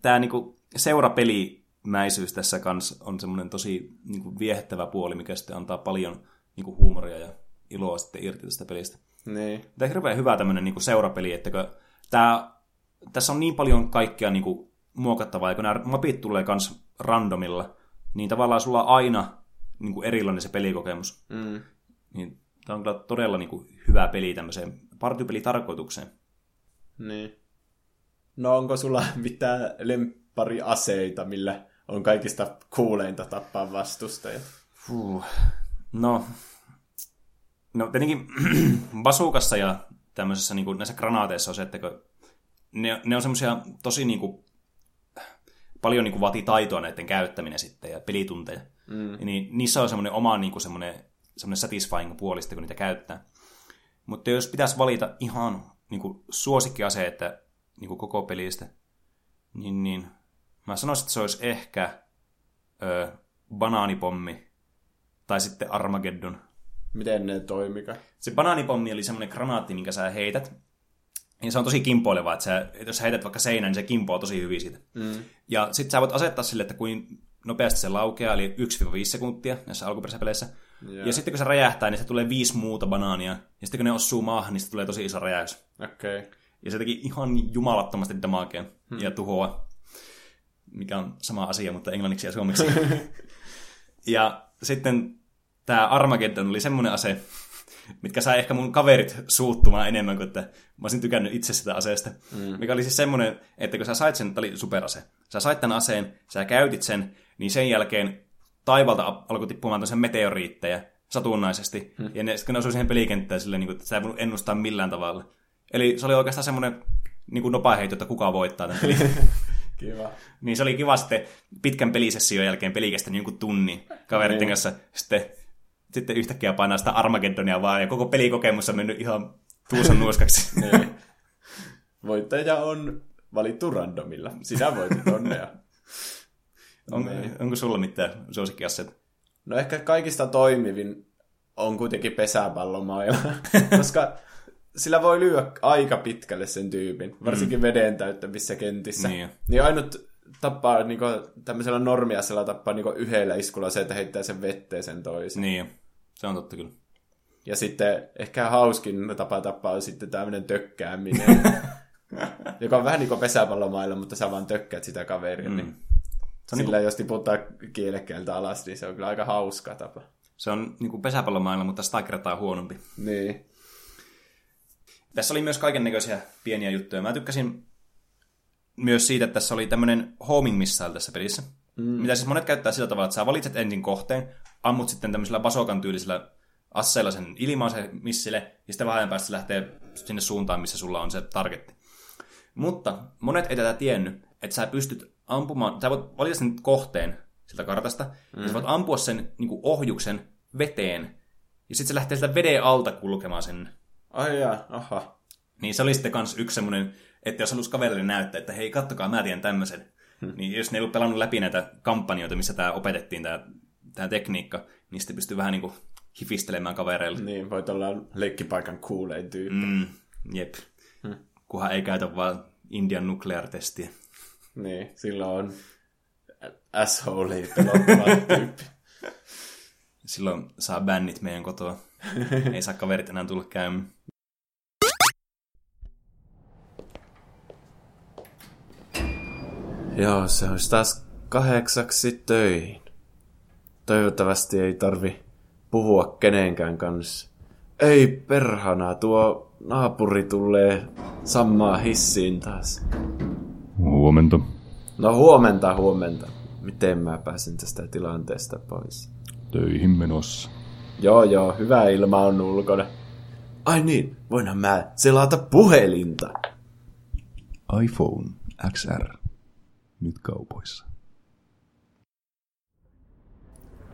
tämä niinku seurapelimäisyys tässä kanssa on semmoinen tosi niinku viehättävä puoli, mikä sitten antaa paljon niinku huumoria ja iloa sitten irti tästä pelistä. Niin. Tämä on hirveän hyvä tämmöinen niin seurapeli, että tämä, tässä on niin paljon kaikkea niin kuin, muokattavaa, ja kun nämä mapit tulee myös randomilla, niin tavallaan sulla on aina niin kuin erilainen se pelikokemus. Mm. Niin tämä on kyllä todella niin kuin, hyvä peli tämmöiseen partypelitarkoitukseen. Niin. No onko sulla mitään lemppariaseita, millä on kaikista kuuleinta tappaa vastustajat? Fuh. No, No tietenkin basukassa ja tämmöisessä niin kuin, näissä granaateissa on se, että ne, ne on semmoisia tosi niin kuin, paljon niin kuin, vaatii taitoa näiden käyttäminen sitten ja pelitunteja. Mm. Niin niissä on semmoinen oma niin kuin, semmoinen, semmoinen satisfying puoli sitten, kun niitä käyttää. Mutta jos pitäisi valita ihan niin kuin, suosikkiase, että niin kuin, koko pelistä, niin, niin mä sanoisin, että se olisi ehkä ö, banaanipommi tai sitten Armageddon. Miten ne toimika? Se banaanipommi oli semmoinen granaatti, minkä sä heität. Ja se on tosi kimpoileva, että, sä, että jos sä heität vaikka seinän, niin se kimpoaa tosi hyvin siitä. Mm. Ja sit sä voit asettaa sille, että kuin nopeasti se laukeaa, eli 1-5 sekuntia näissä alkuperäisissä peleissä. Yeah. Ja sitten kun se räjähtää, niin se tulee viisi muuta banaania. Ja sitten kun ne osuu maahan, niin se tulee tosi iso räjäys. Okay. Ja se teki ihan jumalattomasti damakea hmm. ja tuhoa, mikä on sama asia, mutta englanniksi ja suomeksi. ja sitten tämä Armageddon oli semmoinen ase, mitkä sai ehkä mun kaverit suuttumaan enemmän kuin että mä olisin tykännyt itse sitä aseesta. Mm. Mikä oli siis semmoinen, että kun sä sait sen, tämä oli superase, sä sait tämän aseen, sä käytit sen, niin sen jälkeen taivalta alkoi tippumaan tämmöisen meteoriitteja satunnaisesti. Mm. Ja ne, sitten ne osui siihen pelikenttään silleen, niin kuin, että sä ei voinut ennustaa millään tavalla. Eli se oli oikeastaan semmoinen niin kuin nopaheitto, että kuka voittaa tämän pelin. Kiva. Niin se oli kiva sitten pitkän pelisession jälkeen pelikestä niin kuin tunni kaveritten niin. kanssa sitten sitten yhtäkkiä painaa sitä Armageddonia vaan, ja koko pelikokemus on mennyt ihan tuusan nuoskaksi. Niin. Voittaja on valittu randomilla. Sinä voitit, onnea. On, niin. onko sulla mitään suosikkiasset? No ehkä kaikista toimivin on kuitenkin pesäpallomailla, koska sillä voi lyödä aika pitkälle sen tyypin, varsinkin mm. veden täyttävissä kentissä. Niin, niin ainut tappaa niinku, tämmöisellä normiasella tappaa niinku yhdellä iskulla se, että heittää sen vetteen sen toisen. Niin, se on totta kyllä. Ja sitten ehkä hauskin tapa tappaa on sitten tämmöinen tökkääminen, joka on vähän niin kuin pesäpallomailla, mutta sä vaan tökkäät sitä kaveria. Mm. Niin se on Sillä niin kuin... jos tiputtaa kielekkeeltä alas, niin se on kyllä aika hauska tapa. Se on niin kuin pesäpallomailla, mutta sitä kertaa huonompi. Niin. Tässä oli myös kaiken näköisiä pieniä juttuja. Mä tykkäsin myös siitä, että tässä oli tämmöinen homing missile tässä pelissä. Mm. Mitä siis monet käyttää sillä tavalla, että sä valitset ensin kohteen, ammut sitten tämmöisellä basokan tyylisellä asseella sen ilmaisen missille, ja sitten vähän päästä se lähtee sinne suuntaan, missä sulla on se targetti. Mutta monet ei tätä tiennyt, että sä pystyt ampumaan, sä voit valita sen kohteen siltä kartasta, mm. ja sä voit ampua sen niin kuin ohjuksen veteen, ja sitten se lähtee sieltä veden alta kulkemaan sen. Ai jaa, aha. Niin se oli sitten kans yksi semmoinen, että jos halusi kaverille näyttää, että hei, kattokaa, mä tiedän tämmöisen. Hmm. Niin jos ne ei ollut pelannut läpi näitä kampanjoita, missä tämä opetettiin, tämä tämä tekniikka, niin sitten pystyy vähän niin kuin hifistelemään kavereille. Niin, voit olla leikkipaikan kuulein tyyppi. Mm, jep. Hmm. Kunhan ei käytä vaan Indian nuklearitestiä. Niin, silloin on asshole tyyppi. Silloin saa bännit meidän kotoa. ei saa kaverit enää tulla käymään. Joo, se olisi taas kahdeksaksi töihin. Toivottavasti ei tarvi puhua kenenkään kanssa. Ei perhana, tuo naapuri tulee sammaa hissiin taas. Huomenta. No huomenta, huomenta. Miten mä pääsen tästä tilanteesta pois? Töihin menossa. Joo, joo, hyvä ilma on ulkona. Ai niin, voinhan mä selata puhelinta. iPhone XR. Nyt kaupoissa.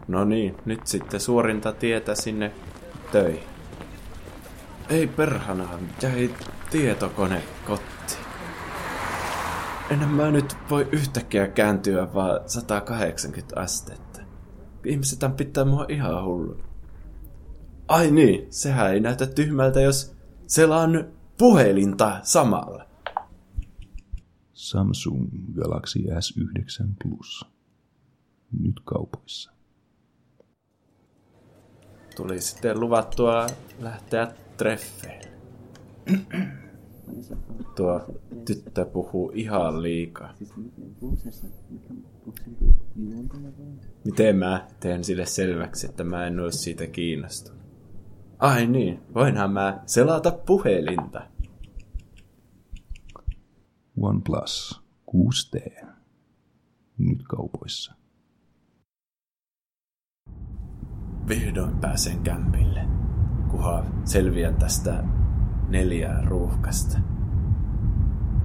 No niin, nyt sitten suorinta tietä sinne töihin. Ei perhana, jäi tietokone kotti. Enhän mä nyt voi yhtäkkiä kääntyä vaan 180 astetta. Ihmiset pitää mua ihan hullu. Ai niin, sehän ei näytä tyhmältä, jos selaan puhelinta samalla. Samsung Galaxy S9 Plus. Nyt kaupoissa. Tuli sitten luvattua lähteä treffeille. Tuo tyttö puhuu ihan liikaa. Miten mä teen sille selväksi, että mä en ole siitä kiinnostunut? Ai niin, voinhan mä selata puhelinta. OnePlus 6T. Nyt kaupoissa. Vihdoin pääsen kämpille, kunhan selviän tästä neljää ruuhkasta.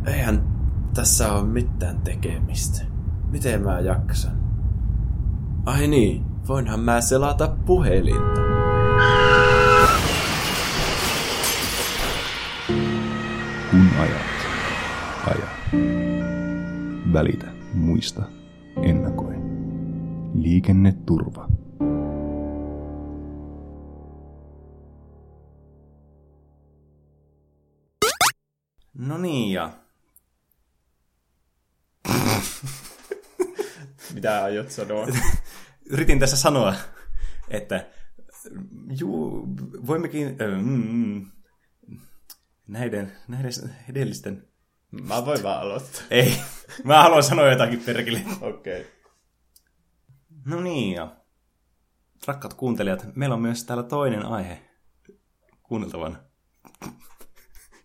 Eihän tässä ole mitään tekemistä. Miten mä jaksan? Ai niin, voinhan mä selata puhelinta. Kun ajat, aja. Välitä, muista, ennakoi. Liikenneturva. No niin, ja Mitä aiot sanoa? yritin tässä sanoa, että juu, voimmekin äh, mm, näiden, näiden edellisten... Mä voin vaan aloittaa. Ei, mä haluan sanoa jotakin perkele. Okei. Okay. No niin, ja rakkaat kuuntelijat, meillä on myös täällä toinen aihe kuunneltavana.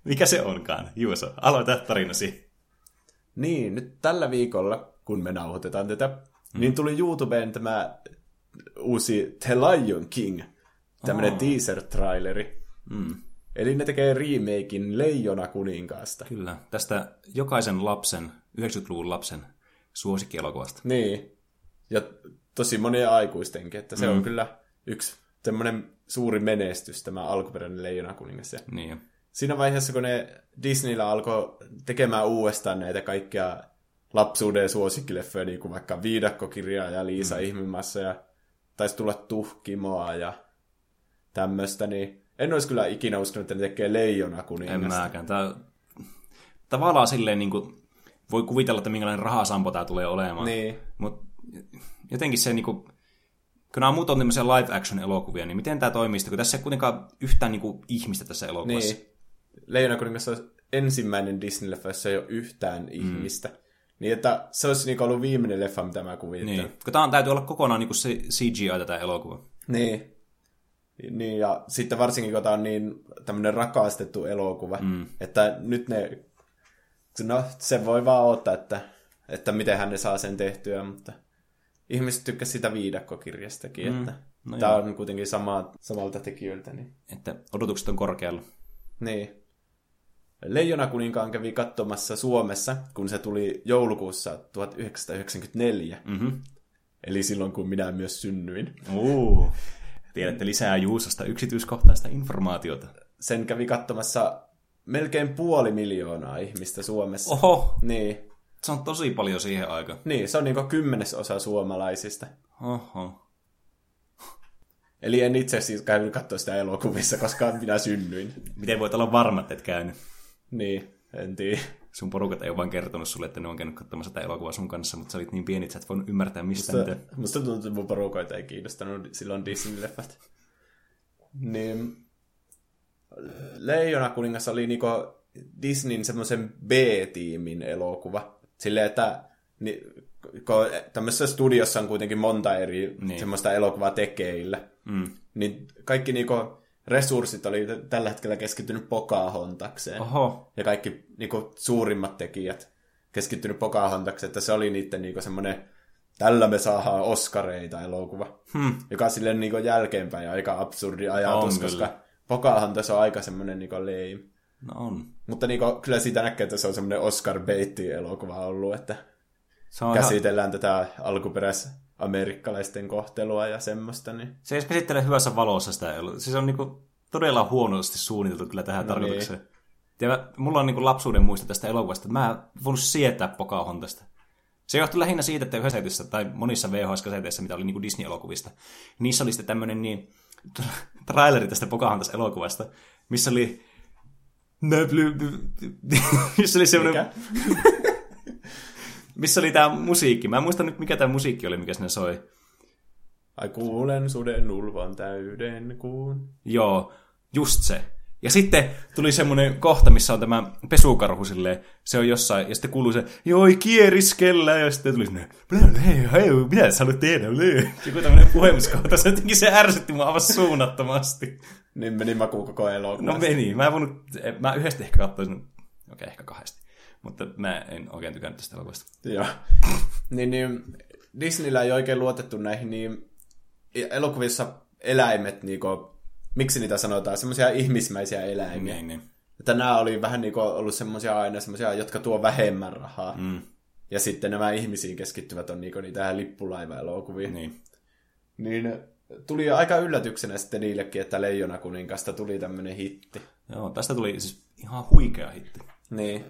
Mikä se onkaan? Juuso, aloita tarinasi. Niin, nyt tällä viikolla, kun me nauhoitetaan tätä, mm. niin tuli YouTubeen tämä uusi The Lion King, tämmönen Oh. teaser-traileri. Mm. Eli ne tekee remakein Leijona kuninkaasta. Kyllä, tästä jokaisen lapsen, 90-luvun lapsen suosikkielokuvasta. Niin. Ja tosi monien aikuistenkin, että se mm. on kyllä yksi tämmöinen suuri menestys, tämä alkuperäinen Leijona kuningas. Niin. siinä vaiheessa, kun ne Disneyllä alkoi tekemään uudestaan näitä kaikkia lapsuuden suosikkileffoja, niin kuin vaikka Viidakkokirja ja Liisa mm. Ihmimassa ja taisi tulla Tuhkimoa ja tämmöistä, niin en olisi kyllä ikinä uskonut, että ne tekee Leijona En kuningasta. mäkään. Tää, tavallaan silleen niin kuin, voi kuvitella, että minkälainen rahasampo tämä tulee olemaan. Niin. Mutta jotenkin se, niin kuin, kun nämä muut on tämmöisiä live action elokuvia, niin miten tämä toimii sitten, kun tässä ei kuitenkaan yhtään niin kuin, ihmistä tässä elokuvassa. Niin. Leijona kuningas on ensimmäinen Disney-leffa, jossa ei ole yhtään mm. ihmistä. Niin, että se olisi niinku ollut viimeinen leffa, mitä mä kuvittelen. Niin. Kun tämä täytyy olla kokonaan niin kuin se CGI tätä elokuva. Niin. Niin, ja sitten varsinkin, kun tämä on niin tämmöinen rakastettu elokuva, mm. että nyt ne, no se voi vaan odottaa, että, että miten hän ne saa sen tehtyä, mutta ihmiset tykkäsivät sitä viidakkokirjastakin, mm. että No tämä joo. on kuitenkin sama, samalta tekijöiltä. Niin. Että odotukset on korkealla. niin. Leijona kuninkaan kävi katsomassa Suomessa, kun se tuli joulukuussa 1994, Mm-hmm. eli silloin kun minä myös synnyin. Uh. Tiedätte lisää Juusosta yksityiskohtaista informaatiota. Sen kävi katsomassa melkein puoli miljoonaa ihmistä Suomessa. Oho, Niin. se on tosi paljon siihen aikaan. Niin, se on niinku kymmenesosa suomalaisista. Oho. Eli en itse siis käynyt katsoa sitä elokuvissa, koska minä synnyin. Miten voit olla varma, että et käynyt? Niin, en tiedä. Sun porukat ei ole vaan kertonut sulle, että ne on käynyt katsomassa tätä elokuvaa sun kanssa, mutta sä olit niin pieni, että sä et voinut ymmärtää mistä Musta, mitä. musta tuntuu, että mun porukoita ei kiinnostanut silloin Disney-leffat. Niin, Leijona kuningas oli niinku Disneyn semmoisen B-tiimin elokuva. Silleen, että ni, kun tämmöisessä studiossa on kuitenkin monta eri Niin. niin. semmoista elokuvaa tekeillä, Mm. niin kaikki niinku resurssit oli tällä hetkellä keskittynyt Pocahontakseen. Oho. Ja kaikki niinku suurimmat tekijät keskittynyt Pocahontakseen, että se oli niiden niinku semmoinen tällä me saadaan Oscareita elokuva. Hmm. Joka on silleen niinku jälkeenpäin aika absurdi ajatus, On koska kyllä. Pocahontas on aika semmoinen niin lame. No on. Mutta niin kuin, kyllä siitä näkee, että se on semmoinen Oscar Beatty-elokuva ollut, että Se on ihan, käsitellään tätä alkuperäis amerikkalaisten kohtelua ja semmoista. Niin. se ei edes käsittele hyvässä valossa sitä. elo- Siis on niinku todella huonosti suunniteltu kyllä tähän No tarkoitukseen. Ja mä, mulla on niinku lapsuuden muisto tästä elokuvasta, mä en voinut sietää Pocahontassta. Se johtui lähinnä siitä, että yhdessä tai monissa VHS-kaseteissa, mitä oli niinku Disney-elokuvista, niissä oli sitten tämmöinen niin, traileri tästä Pocahontas-elokuvasta, missä oli missä oli semmoinen? missä oli tämä musiikki. Mä en muista nyt, mikä tämä musiikki oli, mikä sinne soi. Ai kuulen suden ulvan täyden kuun. Joo, just se. Ja sitten tuli semmoinen kohta, missä on tämä pesukarhu silleen, se on jossain, ja sitten kuuluu se, joo, kieriskellä, ja sitten tuli sinne, hei, hei, mitä sä haluat tehdä, blö. Joku tämmöinen puhemiskohta, se jotenkin se ärsytti mua aivan suunnattomasti. Niin meni maku koko elokuva. No meni, mä en voinut, mä yhdesti ehkä katsoisin, okei, okay, ehkä kahdesti. Mutta mä en oikein tykännyt tästä elokuvasta. Joo. niin, niin, Disneyllä ei oikein luotettu näihin niin elokuvissa eläimet, niin kuin, miksi niitä sanotaan, semmoisia ihmismäisiä eläimiä. Niin, niin. Että nämä oli vähän niin kuin ollut semmoisia aina semmoisia, jotka tuo vähemmän rahaa. Mm, Ja sitten nämä ihmisiin keskittyvät on niin niitä lippulaiva-elokuvia. niin. Niin tuli aika yllätyksenä sitten niillekin, että Leijona kuningasta tuli tämmöinen hitti. Joo, tästä tuli siis ihan huikea hitti. Niin.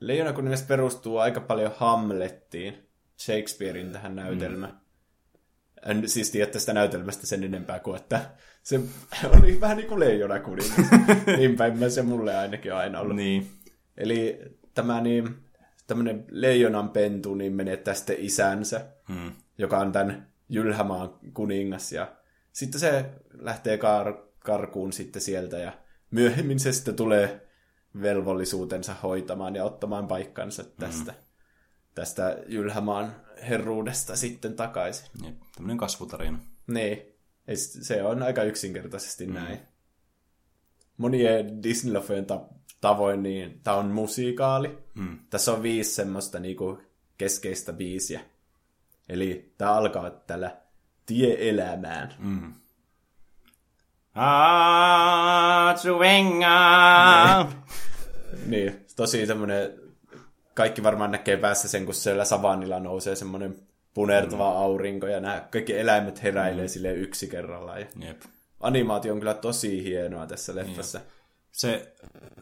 Leijona kuningas perustuu aika paljon Hamlettiin, Shakespearein tähän näytelmään. Mm. En siis tiedä tästä näytelmästä sen enempää kuin, että se oli vähän niin kuin Leijona kuningas. niin päin se mulle ainakin aina ollut. Niin. Eli tämä niin, tämmöinen leijonan pentu niin menettää sitten isänsä, Mm. joka on tämän Jylhämaan kuningas. Ja sitten se lähtee kar- karkuun sitten sieltä ja myöhemmin se sitten tulee velvollisuutensa hoitamaan ja ottamaan paikkansa tästä, mm. tästä Jylhämaan herruudesta sitten takaisin. Jep, tämmöinen kasvutarina. Niin, se on aika yksinkertaisesti mm. näin. Monien Disney-leffojen ta- tavoin, niin tämä on musiikaali. Mm. Tässä on viisi semmoista niinku keskeistä biisiä. Eli tämä alkaa tällä Tie elämään. Mm. Aatsuvenga! Niin, tosi semmoinen, kaikki varmaan näkee päässä sen, kun siellä savannilla nousee semmoinen punertava mm. aurinko ja nämä kaikki eläimet heräilee mm. silleen yksi kerrallaan. Ja Jep. animaatio on kyllä tosi hienoa tässä leffassa. Se,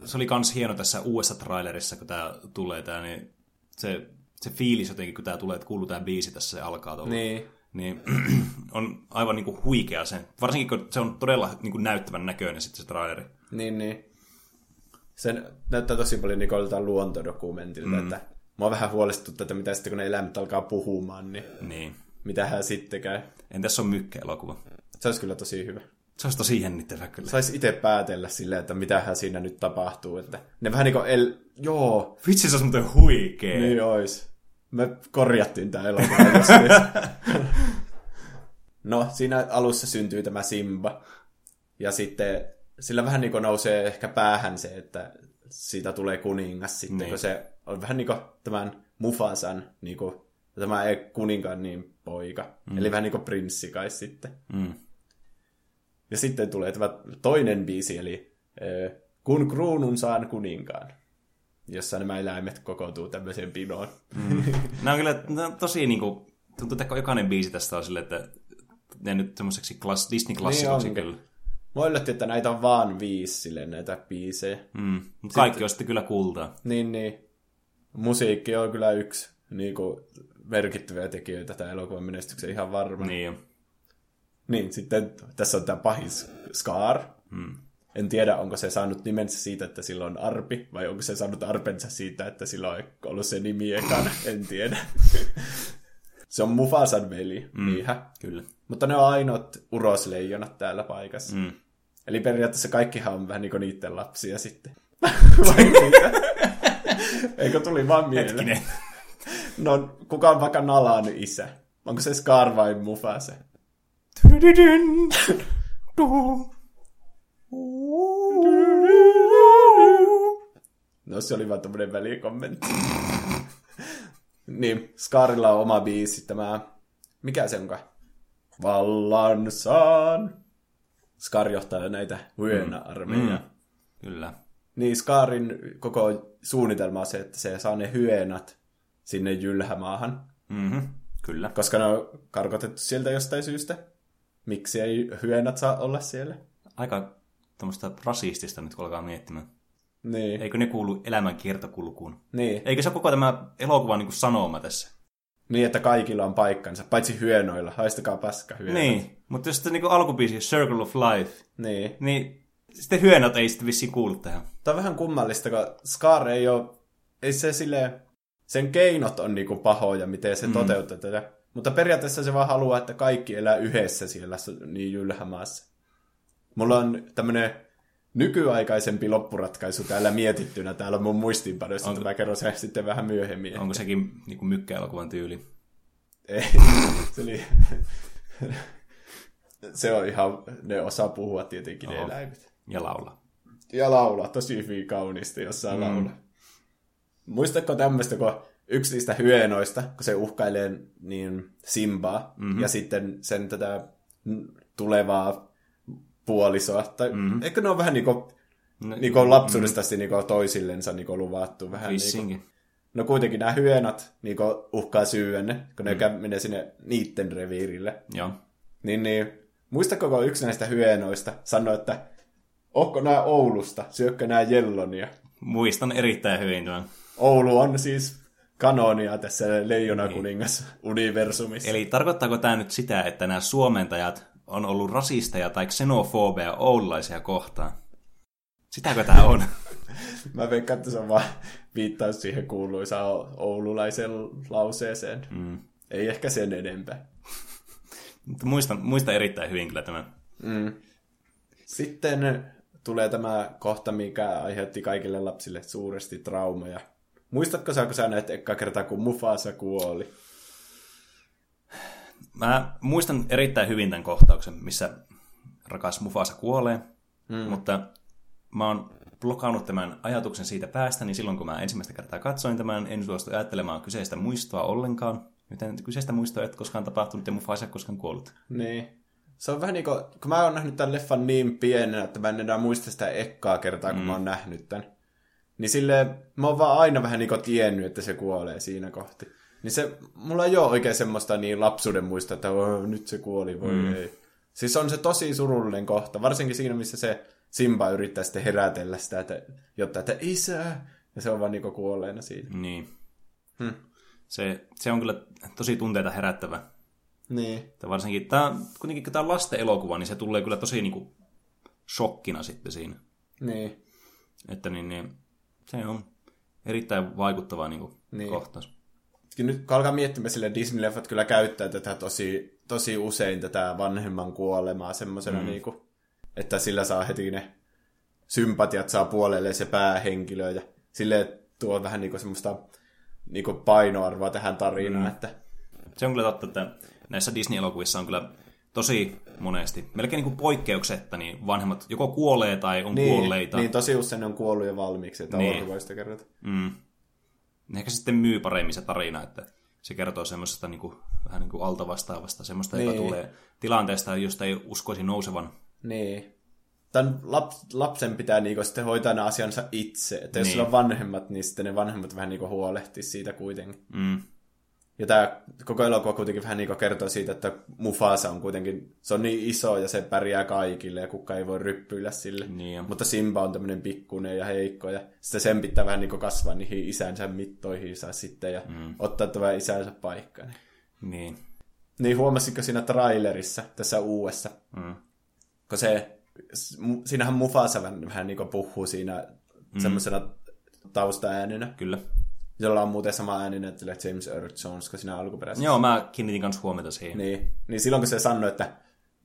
se oli kans hieno tässä uudessa trailerissa, kun tää tulee tää, niin se, se fiilis jotenkin, kun tää tulee, että kuuluu tää biisi tässä, se alkaa tuolla. Niin, niin on aivan niinku huikea se. Varsinkin, kun se on todella niinku näyttävän näköinen sitten se traileri. niin, niin. Se näyttää tosi paljon niin joltain luontodokumentilta, mm. että mua vähän huolestuttaa, että mitä sitten kun ne eläimet alkaa puhumaan, niin Niin. mitähän sitten käy. Entäs se on mykkä-elokuva? Se olisi kyllä tosi hyvä. Se olisi tosi jännittävää kyllä. Saisi itse päätellä silleen, että mitähän siinä nyt tapahtuu. Että ne vähän niin kuin, el... joo, Vitsi, se on muuten huikea. niin ois. Me korjattiin tämä elokuva. No, siinä alussa syntyy tämä Simba. Ja sitten sillä vähän niin nousee ehkä päähän se, että siitä tulee kuningas sitten, Niin. kun se on vähän niin kuin tämän Mufasan, niin kuin, tämä ei kuninkaan niin poika. Mm. Eli vähän niin kuin prinssi kai sitten. Mm. Ja sitten tulee tämä toinen biisi, eli Kun kruunun saan kuninkaan, jossa nämä eläimet kokoutuu tämmöiseen pinoon. Nämä on kyllä nämä on tosi niinku, tuntuu, että jokainen biisi tästä on silleen, että ne nyt semmoiseksi klass, Disney-klassikoksi Niin kyllä. Mä yllätti, että näitä on vaan viisi silleen, näitä biisejä. Mm. Mutta kaikki on sitten kyllä kultaa. Niin, niin. Musiikki on kyllä yksi niin kuin, merkittäviä tekijöitä tämän elokuvan menestyksen ihan varma. Niin. Niin, sitten tässä on tämä pahis Scar. Mm. En tiedä, onko se saanut nimensä siitä, että sillä on arpi, vai onko se saanut arpensa siitä, että sillä on ollut se nimi ekana. En tiedä. se on Mufasan veli, mm. niinhän. Kyllä. Mutta ne on ainoat urosleijonat täällä paikassa. Mm. Eli periaatteessa kaikkihan on vähän niin kuin niiden lapsia sitten. Vai mitä? Eikö tuli vaan mieleen? Hetkinen. No, kuka on vaikka Nalan isä? Onko se Scar vai Mufasa? No se oli vaan tämmönen välikommentti. niin, Scarilla on oma biisi, tämä... Mikä se onkaan? Vallan saan. Scar johtaa näitä hyena-armeijaa. Mm. Kyllä. Niin, Scarin koko suunnitelma on se, että se saa ne hyönat sinne jylhämaahan, Mm-hmm. Kyllä. koska ne on karkotettu sieltä jostain syystä. Miksi ei hyönät saa olla siellä? Aika tämmöistä rasistista nyt, kun alkaa miettimään. Niin, Eikö ne kuulu elämän kiertokulkuun? niin. Eikö se ole koko tämä elokuva niin sanoma tässä? niin, että kaikilla on paikkansa, paitsi hyönoilla. Haistakaa paska hyönät. Niin, mutta jos sitten niin alkubiisi Circle of Life, niin. niin sitten hyönät ei sitten vissiin kuulu tähän. Tämä on vähän kummallista, kun Scar ei ole, ei se silleen, sen keinot on niinku pahoja, miten se mm. toteuttaa tätä. Mutta periaatteessa se vaan haluaa, että kaikki elää yhdessä siellä niin jylhämaassa. Mulla on tämmönen nykyaikaisempi loppuratkaisu täällä mietittynä täällä mun muistiinpanoissa, Onko- mä kerron sen sitten vähän myöhemmin. Onko sekin niin kuin mykkäelokuvan tyyli? Ei, se, oli, se on ihan, ne osaa puhua tietenkin ne Joo. eläimet. Ja laula. Ja laulaa tosi hyvin kauniisti jossain mm. laulaa. Muistatko tämmöistä, kun yksi niistä hyenoista, kun se uhkailee niin Simbaa, mm-hmm. ja sitten sen tätä tulevaa puolisoa, tai mm-hmm. eikö ne ole vähän niin kuin, No, niin kuin lapsuudesta asti niin kuin toisillensa niin kuin luvattu vähän niin kuin. No kuitenkin nämä hyönat niin kuin uhkaa syödä ne, kun ne mm. menee sinne niitten reviirille. Joo. Niin, niin muistatko, kun yksi näistä hyenoista sanoi, että onko nämä Oulusta, syökkö nämä Jellonia? Muistan erittäin hyvin tämän. Oulu on siis kanonia tässä Leijona kuningas universumissa. Eli tarkoittaako tämä nyt sitä, että nämä suomentajat on ollut rasisteja tai xenofobeja oululaisia kohtaan? Sitäkö tämä on? Mä veikkaan, että se on vaan viittaus siihen kuuluisaan o- oululaiseen lauseeseen. Mm. Ei ehkä sen enempää. Mutta muistan, muistan erittäin hyvin kyllä tämän. Sitten tulee tämä kohta, mikä aiheutti kaikille lapsille suuresti traumaja. Muistatko sä, kun sä näet ekka kertaa, kun Mufasa kuoli? Mä muistan erittäin hyvin tämän kohtauksen, missä rakas Mufasa kuolee, mm. mutta mä oon blokannut tämän ajatuksen siitä päästä, niin silloin kun mä ensimmäistä kertaa katsoin tämän, en suostu ajattelemaan kyseistä muistoa ollenkaan. Joten kyseistä muistoa ole koskaan tapahtunut ja Mufasa koskaan kuollut. Niin. Se on vähän niin kuin, kun mä oon nähnyt tämän leffan niin pienenä, että mä en enää muista sitä ekkaa kertaa, kun mm. mä oon nähnyt tämän. Niin silleen, mä oon vaan aina vähän niin kuin tiennyt, että se kuolee siinä kohti. Niin se, mulla ei ole oikein semmoista niin lapsuuden muista, että oh, nyt se kuoli, voi mm. ei. Siis on se tosi surullinen kohta, varsinkin siinä, missä se Simba yrittää sitten herätellä sitä, että, jotta, että isä, ja se on vaan niin kuolleena siinä. Niin. Hmm. Se, se on kyllä tosi tunteita herättävä. Niin. Että varsinkin, tää, kuitenkin kun tämä on lasten elokuva, niin se tulee kyllä tosi niin kuin, shokkina sitten siinä. Niin. Että niin, niin, se on erittäin vaikuttava niin kuin, Niin. niin. kohtaus. Nyt kun alkaa miettimään sille Disney-leffat kyllä käyttää tätä tosi, tosi usein tätä vanhemman kuolemaa semmoisena mm. niinku, että sillä saa heti ne sympatiat saa puolelle se päähenkilö ja sille tuo vähän niinku semmoista niinku painoarvoa tähän tarinaan, mm. että Se on kyllä totta, että näissä Disney-elokuvissa on kyllä tosi monesti, melkein niin kuin poikkeuksetta, niin vanhemmat joko kuolee tai on niin, kuolleita. niin tosi usein ne on kuollut jo valmiiksi, että Niin. niin. kerrota. Mm. Ehkä sitten myy paremmin se tarina, että se kertoo semmoisesta niin kuin, vähän niin kuin altavastaavasta, semmoista, niin. joka Niin. tulee tilanteesta, josta ei uskoisi nousevan. Niin. Tämän laps, lapsen pitää niinku sitten hoitaa ne asiansa itse. Että jos Niin. sillä on vanhemmat, niin sitten ne vanhemmat vähän niinku huolehtii siitä kuitenkin. Mm. Ja tämä koko elokuva kuitenkin vähän niin kertoo siitä, että Mufasa on kuitenkin, se on niin iso ja se pärjää kaikille ja kukaan ei voi ryppyillä sille. Niin. Mutta Simba on tämmöinen pikkuinen ja heikko ja sitten sen pitää vähän niin kasvaa niihin isänsä mittoihinsa sitten ja mm. ottaa tämä isänsä paikka. Niin. Niin. huomasitko siinä trailerissa, tässä uudessa, Mm. kun se, siinähän Mufasa vähän, vähän niin puhuu siinä mm. semmoisena taustaäänenä, Kyllä. Jolla on muuten sama ääni näyttelijä James Earl Jones kuin siinä alkuperäisessä. Joo, mä kiinnitin kanssa huomiota siihen. Niin, niin silloin kun se sanoi, että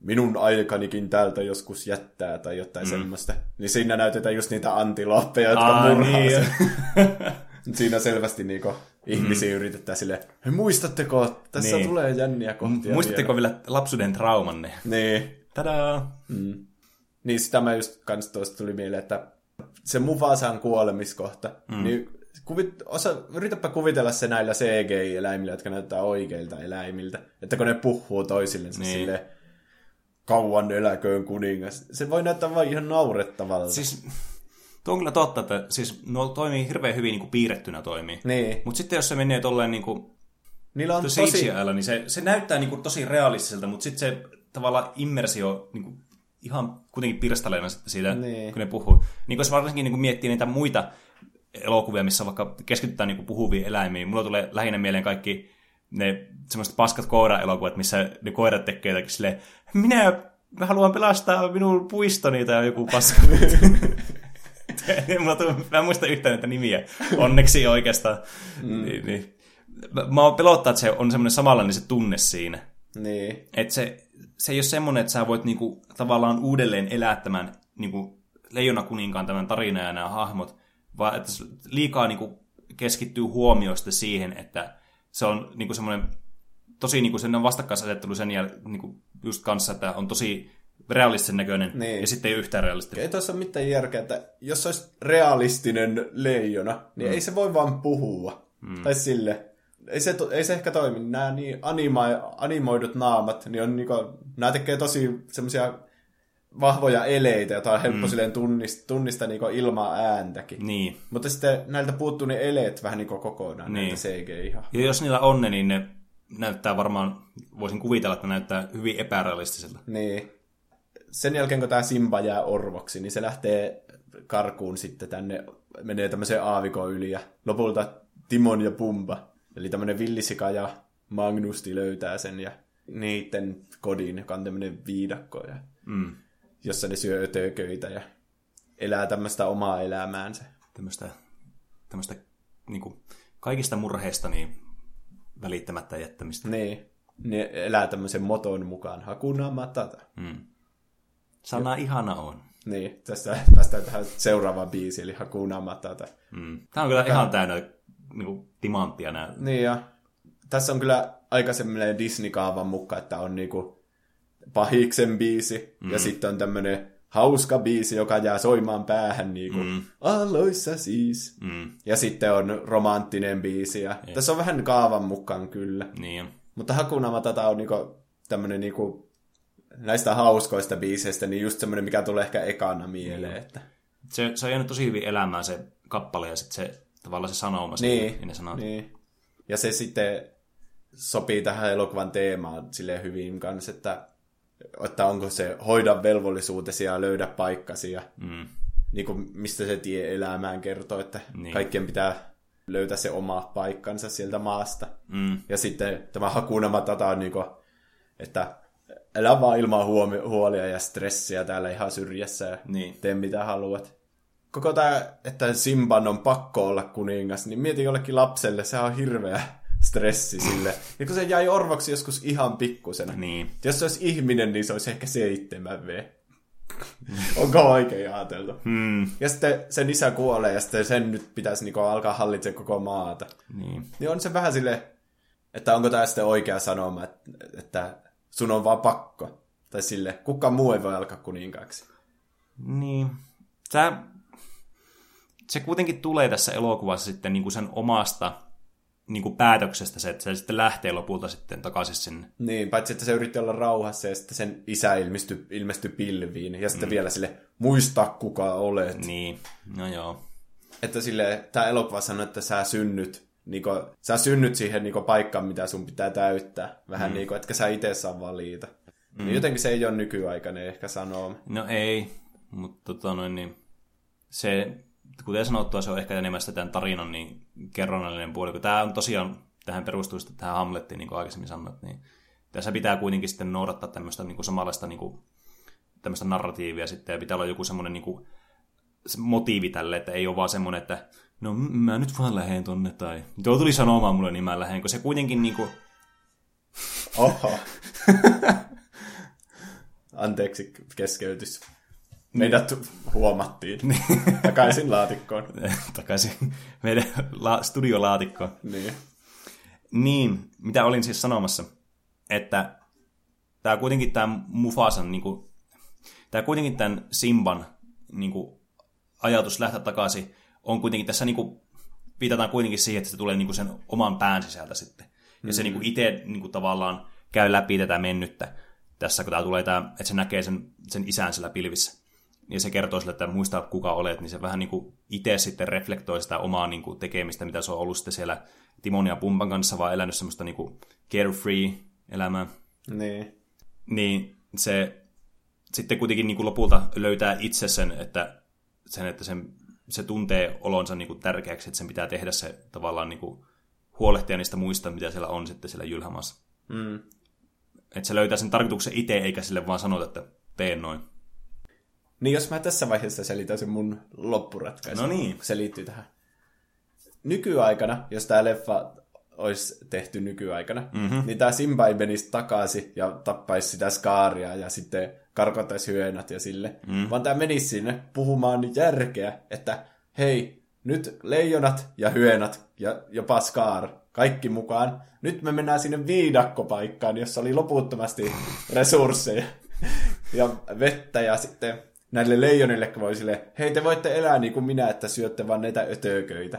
minun aikanikin täältä joskus jättää tai jotain mm. semmoista, niin siinä näytetään just niitä antiloppeja, jotka Aa, murhaa niin. Siinä selvästi niinku ihmisiä mm. yritetään silleen, hei muistatteko, tässä Niin. tulee jänniä kohtia Muistatteko vielä lapsuuden traumanne? Niin. Tadaa! Niin sitä mä just kans tuosta tuli mieleen, että se Mufasan kuolemiskohta, mm. niin kuvit, osa, yritäpä kuvitella se näillä CGI-eläimillä, jotka näyttää oikeilta eläimiltä, että kun ne puhuu toisillensa Niin. silleen, kauan eläköön kuningas. Se voi näyttää vain ihan naurettavalta. Siis tuo on kyllä totta, että siis nuo toimii hirveän hyvin niin kuin piirrettynä toimii. Niin. Mutta sitten jos se menee tolleen niin kuin Niillä on tosi... CGI-llä, niin se, se näyttää niin kuin tosi realistiselta, mutta sitten se tavallaan immersio niin kuin ihan kuitenkin pirstaleena sitten siitä, Niin. kun ne puhuu. Niin kuin jos varsinkin niin kuin miettii niitä muita elokuvia, missä vaikka keskitytään niin kuin puhuviin eläimiin, mulla tulee lähinnä mieleen kaikki ne semmoiset paskat koira-elokuvat, missä ne koirat tekee jotakin silleen, minä mä haluan pelastaa minun puistoni tai joku paska. Tuu, mä en muista yhtään näitä nimiä. Onneksi oikeastaan. Mm. Niin, niin. Mä, mä oon pelottaa, että se on semmoinen samanlainen se tunne siinä. Niin. Että se, se ei ole semmoinen, että sä voit niinku, tavallaan uudelleen elää tämän niinku, Leijona kuninkaan tämän tarinan ja nämä hahmot, vaan että liikaa niinku, keskittyy huomioista siihen, että se on niinku, semmoinen tosi niinku, sen vastakkaisasettelu sen jäl, niinku, just kanssa, että on tosi realistisen näköinen Niin. ja sitten ei ole yhtään realistinen. Ei tuossa ole mitään järkeä, että jos se olisi realistinen leijona, niin mm. ei se voi vaan puhua. Mm. Tai sille. Ei se, ei se ehkä toimi. Nämä niin anima- animoidut naamat, niin on niinku, nämä tekee tosi semmoisia vahvoja eleitä, joita on helppo mm. silleen tunnistaa, tunnistaa niinku ilman ääntäkin. Niin. Mutta sitten näiltä puuttuu ne eleet vähän niinku kokonaan, Niin. näitä CG ihan. Ja jos niillä on ne, niin ne näyttää varmaan, voisin kuvitella, että ne näyttää hyvin epärealistiselta. Niin. Sen jälkeen, kun tämä Simba jää orvoksi, niin se lähtee karkuun sitten tänne, menee tämmöiseen aavikon yli ja lopulta Timon ja Pumba, eli tämmöinen villisika ja Magnusti löytää sen ja niiden kodin, joka on tämmöinen viidakko, ja, Mm. Jossa ne syö ötököitä ja elää tämmöistä omaa elämäänsä. Tämmöistä, tämmöistä niin kuin, kaikista murheista niin välittämättä jättämistä. Niin, ne elää tämmöisen moton mukaan, Hakuna Matata. Mm. Sana ihana on. Niin, tästä päästään tähän seuraavaan biisiin, eli Hakuna Matata. Mm. Tämä on kyllä ihan täynnä niin kuin, timanttia nämä. Niin ja tässä on kyllä aika semmoinen Disney-kaavan mukaan, että on niinku pahiksen biisi mm. ja sitten on tämmöinen hauska biisi, joka jää soimaan päähän niinku mm. aloissa siis. Mm. Ja sitten on romanttinen biisi ja tässä on vähän kaavan mukaan kyllä. Niin. Mutta Hakuna Matata on niinku tämmöinen niinku näistä hauskoista biiseistä, niin just semmoinen, mikä tulee ehkä ekana mieleen. Että... Se, se on jäänyt tosi hyvin elämään se kappale ja sitten se tavallaan se sanoma. Niin, ja ne sanoo, niin. Ja se sitten sopii tähän elokuvan teemaan silleen hyvin kanssa, että, että onko se hoida velvollisuutesi ja löydä paikkasi ja Mm. niin kuin, mistä se tie elämään kertoo, että Niin. kaikkien pitää löytää se oma paikkansa sieltä maasta. Mm. Ja sitten tämä Hakuna Matata on niin kuin, että elä vaan ilman huomi- huolia ja stressiä täällä ihan syrjässä ja Niin. tee mitä haluat. Koko tämä, että Simban on pakko olla kuningas, niin mieti jollekin lapselle, se on hirveä stressi sille. Ja kun se jäi orvoksi joskus ihan pikkusena. Niin. Jos se olisi ihminen, niin se olisi ehkä 7V. Onko oikein ajateltu? Mm. Ja sitten sen isä kuolee ja sitten sen nyt pitäisi niinku alkaa hallitsemaan koko maata. Niin. Niin on se vähän sille, että onko tämä sitten oikea sanoma, että, sun on vaan pakko. Tai sille, kukaan muu ei voi alkaa kuninkaaksi. Niin. Tää, se kuitenkin tulee tässä elokuvassa sitten niin kuin sen omasta niin kuin päätöksestä se, että se sitten lähtee lopulta sitten takaisin sinne. Niin, paitsi että se yritti olla rauhassa ja sitten sen isä ilmestyi, ilmestyi pilviin. Ja sitten mm. vielä sille, muista kuka olet. Niin, no joo. Että sille, tämä elokuva sanoo, että sä synnyt, niinku, sä synnyt siihen niinku, paikkaan, mitä sun pitää täyttää. Vähän mm. niin kuin, etkä sä itse saa valita. Mm. Niin jotenkin se ei ole nykyaikainen ehkä sanoo. No ei, mutta tota noin, niin se, kuten sanottua, se on ehkä enemmän sitä tämän tarinan niin kerronnallinen puoli, kun tämä on tosiaan, tähän perustuu sitten tähän Hamlettiin, niin kuin aikaisemmin sanoit, niin tässä pitää kuitenkin sitten noudattaa tämmöistä niin kuin samanlaista niin kuin, tämmöistä narratiivia sitten, ja pitää olla joku semmoinen niin kuin, se motiivi tälle, että ei ole vaan semmoinen, että no mä nyt vaan lähden tonne, tai tuo tuli sanomaan mulle, niin mä lähden, kun se kuitenkin niin kuin, Oho. Anteeksi keskeytys. Meidät huomattiin. Takaisin laatikkoon. takaisin meidän la- studiolaatikkoon. Niin. Niin, mitä olin siis sanomassa, että tämä kuitenkin tämä Mufasan, niin kuin, tämä kuitenkin tämän Simban niin kuin, ajatus lähteä takaisin, on kuitenkin tässä niin kuin, viitataan kuitenkin siihen, että se tulee niin kuin sen oman pään sisältä sitten. Ja se niin kuin itse niin kuin, tavallaan käy läpi tätä mennyttä. tässä, kun tää tulee tää, että se näkee sen, sen isän sillä pilvissä. Ja se kertoo sille, että muistaa kuka olet, niin se vähän niin kuin itse sitten reflektoi sitä omaa niin kuin tekemistä, mitä se on ollut sitten siellä Timon ja Pumpan kanssa, vaan elänyt semmoista niin kuin carefree elämää. Niin. Niin se sitten kuitenkin niin kuin lopulta löytää itse sen, että, sen, että sen, se tuntee olonsa niin kuin tärkeäksi, että sen pitää tehdä se tavallaan niin kuin huolehtia niistä muista, mitä siellä on sitten siellä Jylhämassa. Mm. Että se löytää sen tarkoituksen itse, eikä sille vaan sanota, että teen noin. Niin jos mä tässä vaiheessa selitän sen mun loppuratkaisun. No niin. Se liittyy tähän. Nykyaikana, jos tää leffa olisi tehty nykyaikana, mm-hmm. niin tää Simba ei menisi takaisin ja tappaisi sitä skaaria ja sitten karkottaisi hyönät ja sille. Mm. Vaan tää menisi sinne puhumaan järkeä, että hei, nyt leijonat ja hyönät ja jopa skaar, kaikki mukaan. Nyt me mennään sinne viidakkopaikkaan, jossa oli loputtomasti resursseja ja vettä ja sitten näille leijonille voi sille, hei te voitte elää niin kuin minä, että syötte vaan näitä ötököitä.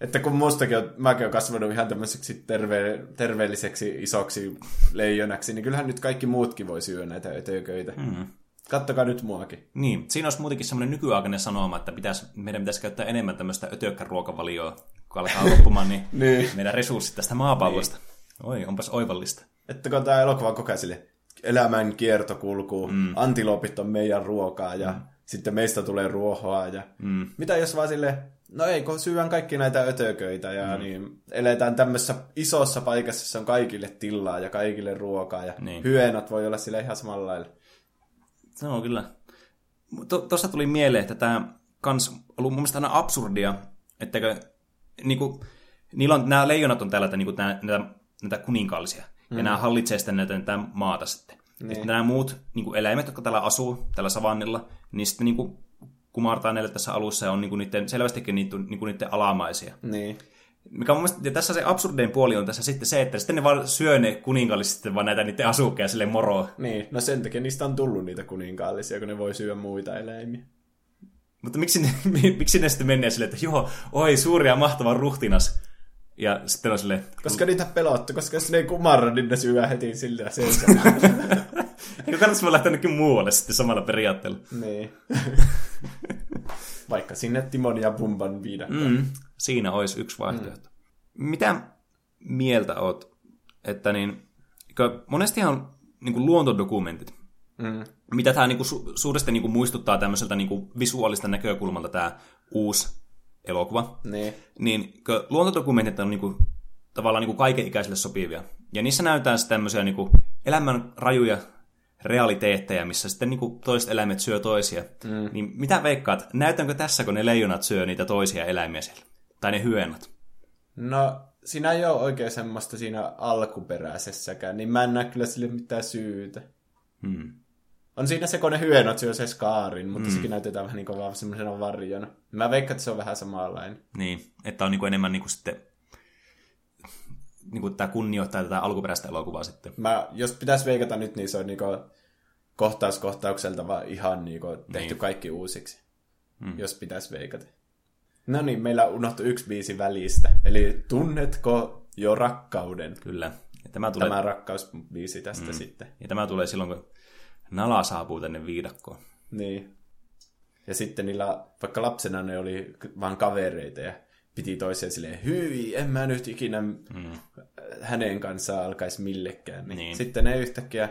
Että kun mustakin on, mäkin olen kasvanut ihan tämmöiseksi terve, terveelliseksi isoksi leijonaksi, niin kyllähän nyt kaikki muutkin voi syödä näitä ötököitä. Mm. Kattokaa nyt muakin. Niin, siinä olisi muutenkin semmoinen nykyaikainen sanoma, että pitäisi, meidän pitäisi käyttää enemmän tämmöistä ötökkäruokavalioa, kun alkaa loppumaan, niin, Niin. meidän resurssit tästä maapallosta. Oi, onpas oivallista. Että kun tämä elokuva on koko sille, elämän kiertokulku, mm. antiloopit on meidän ruokaa ja mm. sitten meistä tulee ruohoa ja mm. mitä jos vaan sille, no ei, kun syön kaikki näitä ötököitä ja mm. niin eletään tämmöisessä isossa paikassa, jossa on kaikille tilaa ja kaikille ruokaa ja Niin. hyönät voi olla sille ihan samalla lailla. Se on kyllä. Tuosta tuli mieleen, että tämä kans ollut mun mielestä aina absurdia, että niinku, niillä on, nämä leijonat on täällä niinku, nää, näitä, näitä kuninkaallisia, mm. ja nämä hallitsee sitten näitä, näitä maata sitten. Niin. Ja sitten nämä muut niinku, eläimet, jotka täällä asuu, tällä savannilla, niin sitten niinku, kumartaa näille tässä alussa ja on niinku, niiden, selvästikin niitä, niinku, niiden alamaisia. Niin. Mikä on mun mielestä, ja tässä se absurdein puoli on tässä sitten se, että sitten ne vaan syö ne kuninkaalliset vaan näitä niiden asukkeja sille moroa. Niin, no sen takia niistä on tullut niitä kuninkaallisia, kun ne voi syödä muita eläimiä. Mutta miksi ne, miksi ne sitten menee silleen, että joo, oi, suuri ja mahtava ruhtinas. Ja sitten on silleen, Koska niitä pelottu, koska jos ne ei kumarra, niin ne syö heti sillä sen. eikö kannattaisi lähteä jonnekin muualle sitten samalla periaatteella. niin. Vaikka sinne Timon ja Bumban viidakkoon. Mm, siinä olisi yksi vaihtoehto. Mm. Mitä mieltä oot, että niin, monestihan on niin kuin luontodokumentit, Mm. mitä tämä niin kuin, su- suuresti niin kuin muistuttaa tämmöiseltä niin kuin visuaalista näkökulmalta tämä uusi elokuva, Niin. niin luontodokumentit on niinku, tavallaan niinku kaikenikäisille sopivia. Ja niissä näytetään tämmöisiä niinku elämän rajuja realiteetteja, missä sitten niinku toiset eläimet syö toisia. Mm. Niin mitä veikkaat, näytänkö tässä, kun ne leijonat syö niitä toisia eläimiä siellä? Tai ne hyönät? No, siinä ei ole oikein semmoista siinä alkuperäisessäkään, niin mä en näe kyllä sille mitään syytä. Hmm. On siinä se, kun ne hyönot syö se skaarin, mutta mm. sekin näytetään vähän niin kuin vaan semmoisena varjona. Mä veikkaan, että se on vähän samanlainen. Niin, että on niinku enemmän niinku sitten niinku tämä kunnioittaa tätä alkuperäistä elokuvaa sitten. Mä, jos pitäisi veikata nyt, niin se on niinku kohtaus kohtaukselta vaan ihan niinku tehty Niin. niin. kaikki uusiksi. Mm. Jos pitäisi veikata. No niin, meillä unohtui yksi biisi välistä. Eli tunnetko jo rakkauden? Kyllä. Ja tämä tulee, Tämä rakkausbiisi tästä mm. sitten. ja tämä tulee silloin, kun Nala saapuu tänne viidakkoon. Niin. Ja sitten niillä, vaikka lapsena ne oli vaan kavereita ja piti toiseen silleen, hyi, en mä nyt ikinä mm. hänen kanssaan alkaisi millekään. Niin. Niin. Sitten ne yhtäkkiä,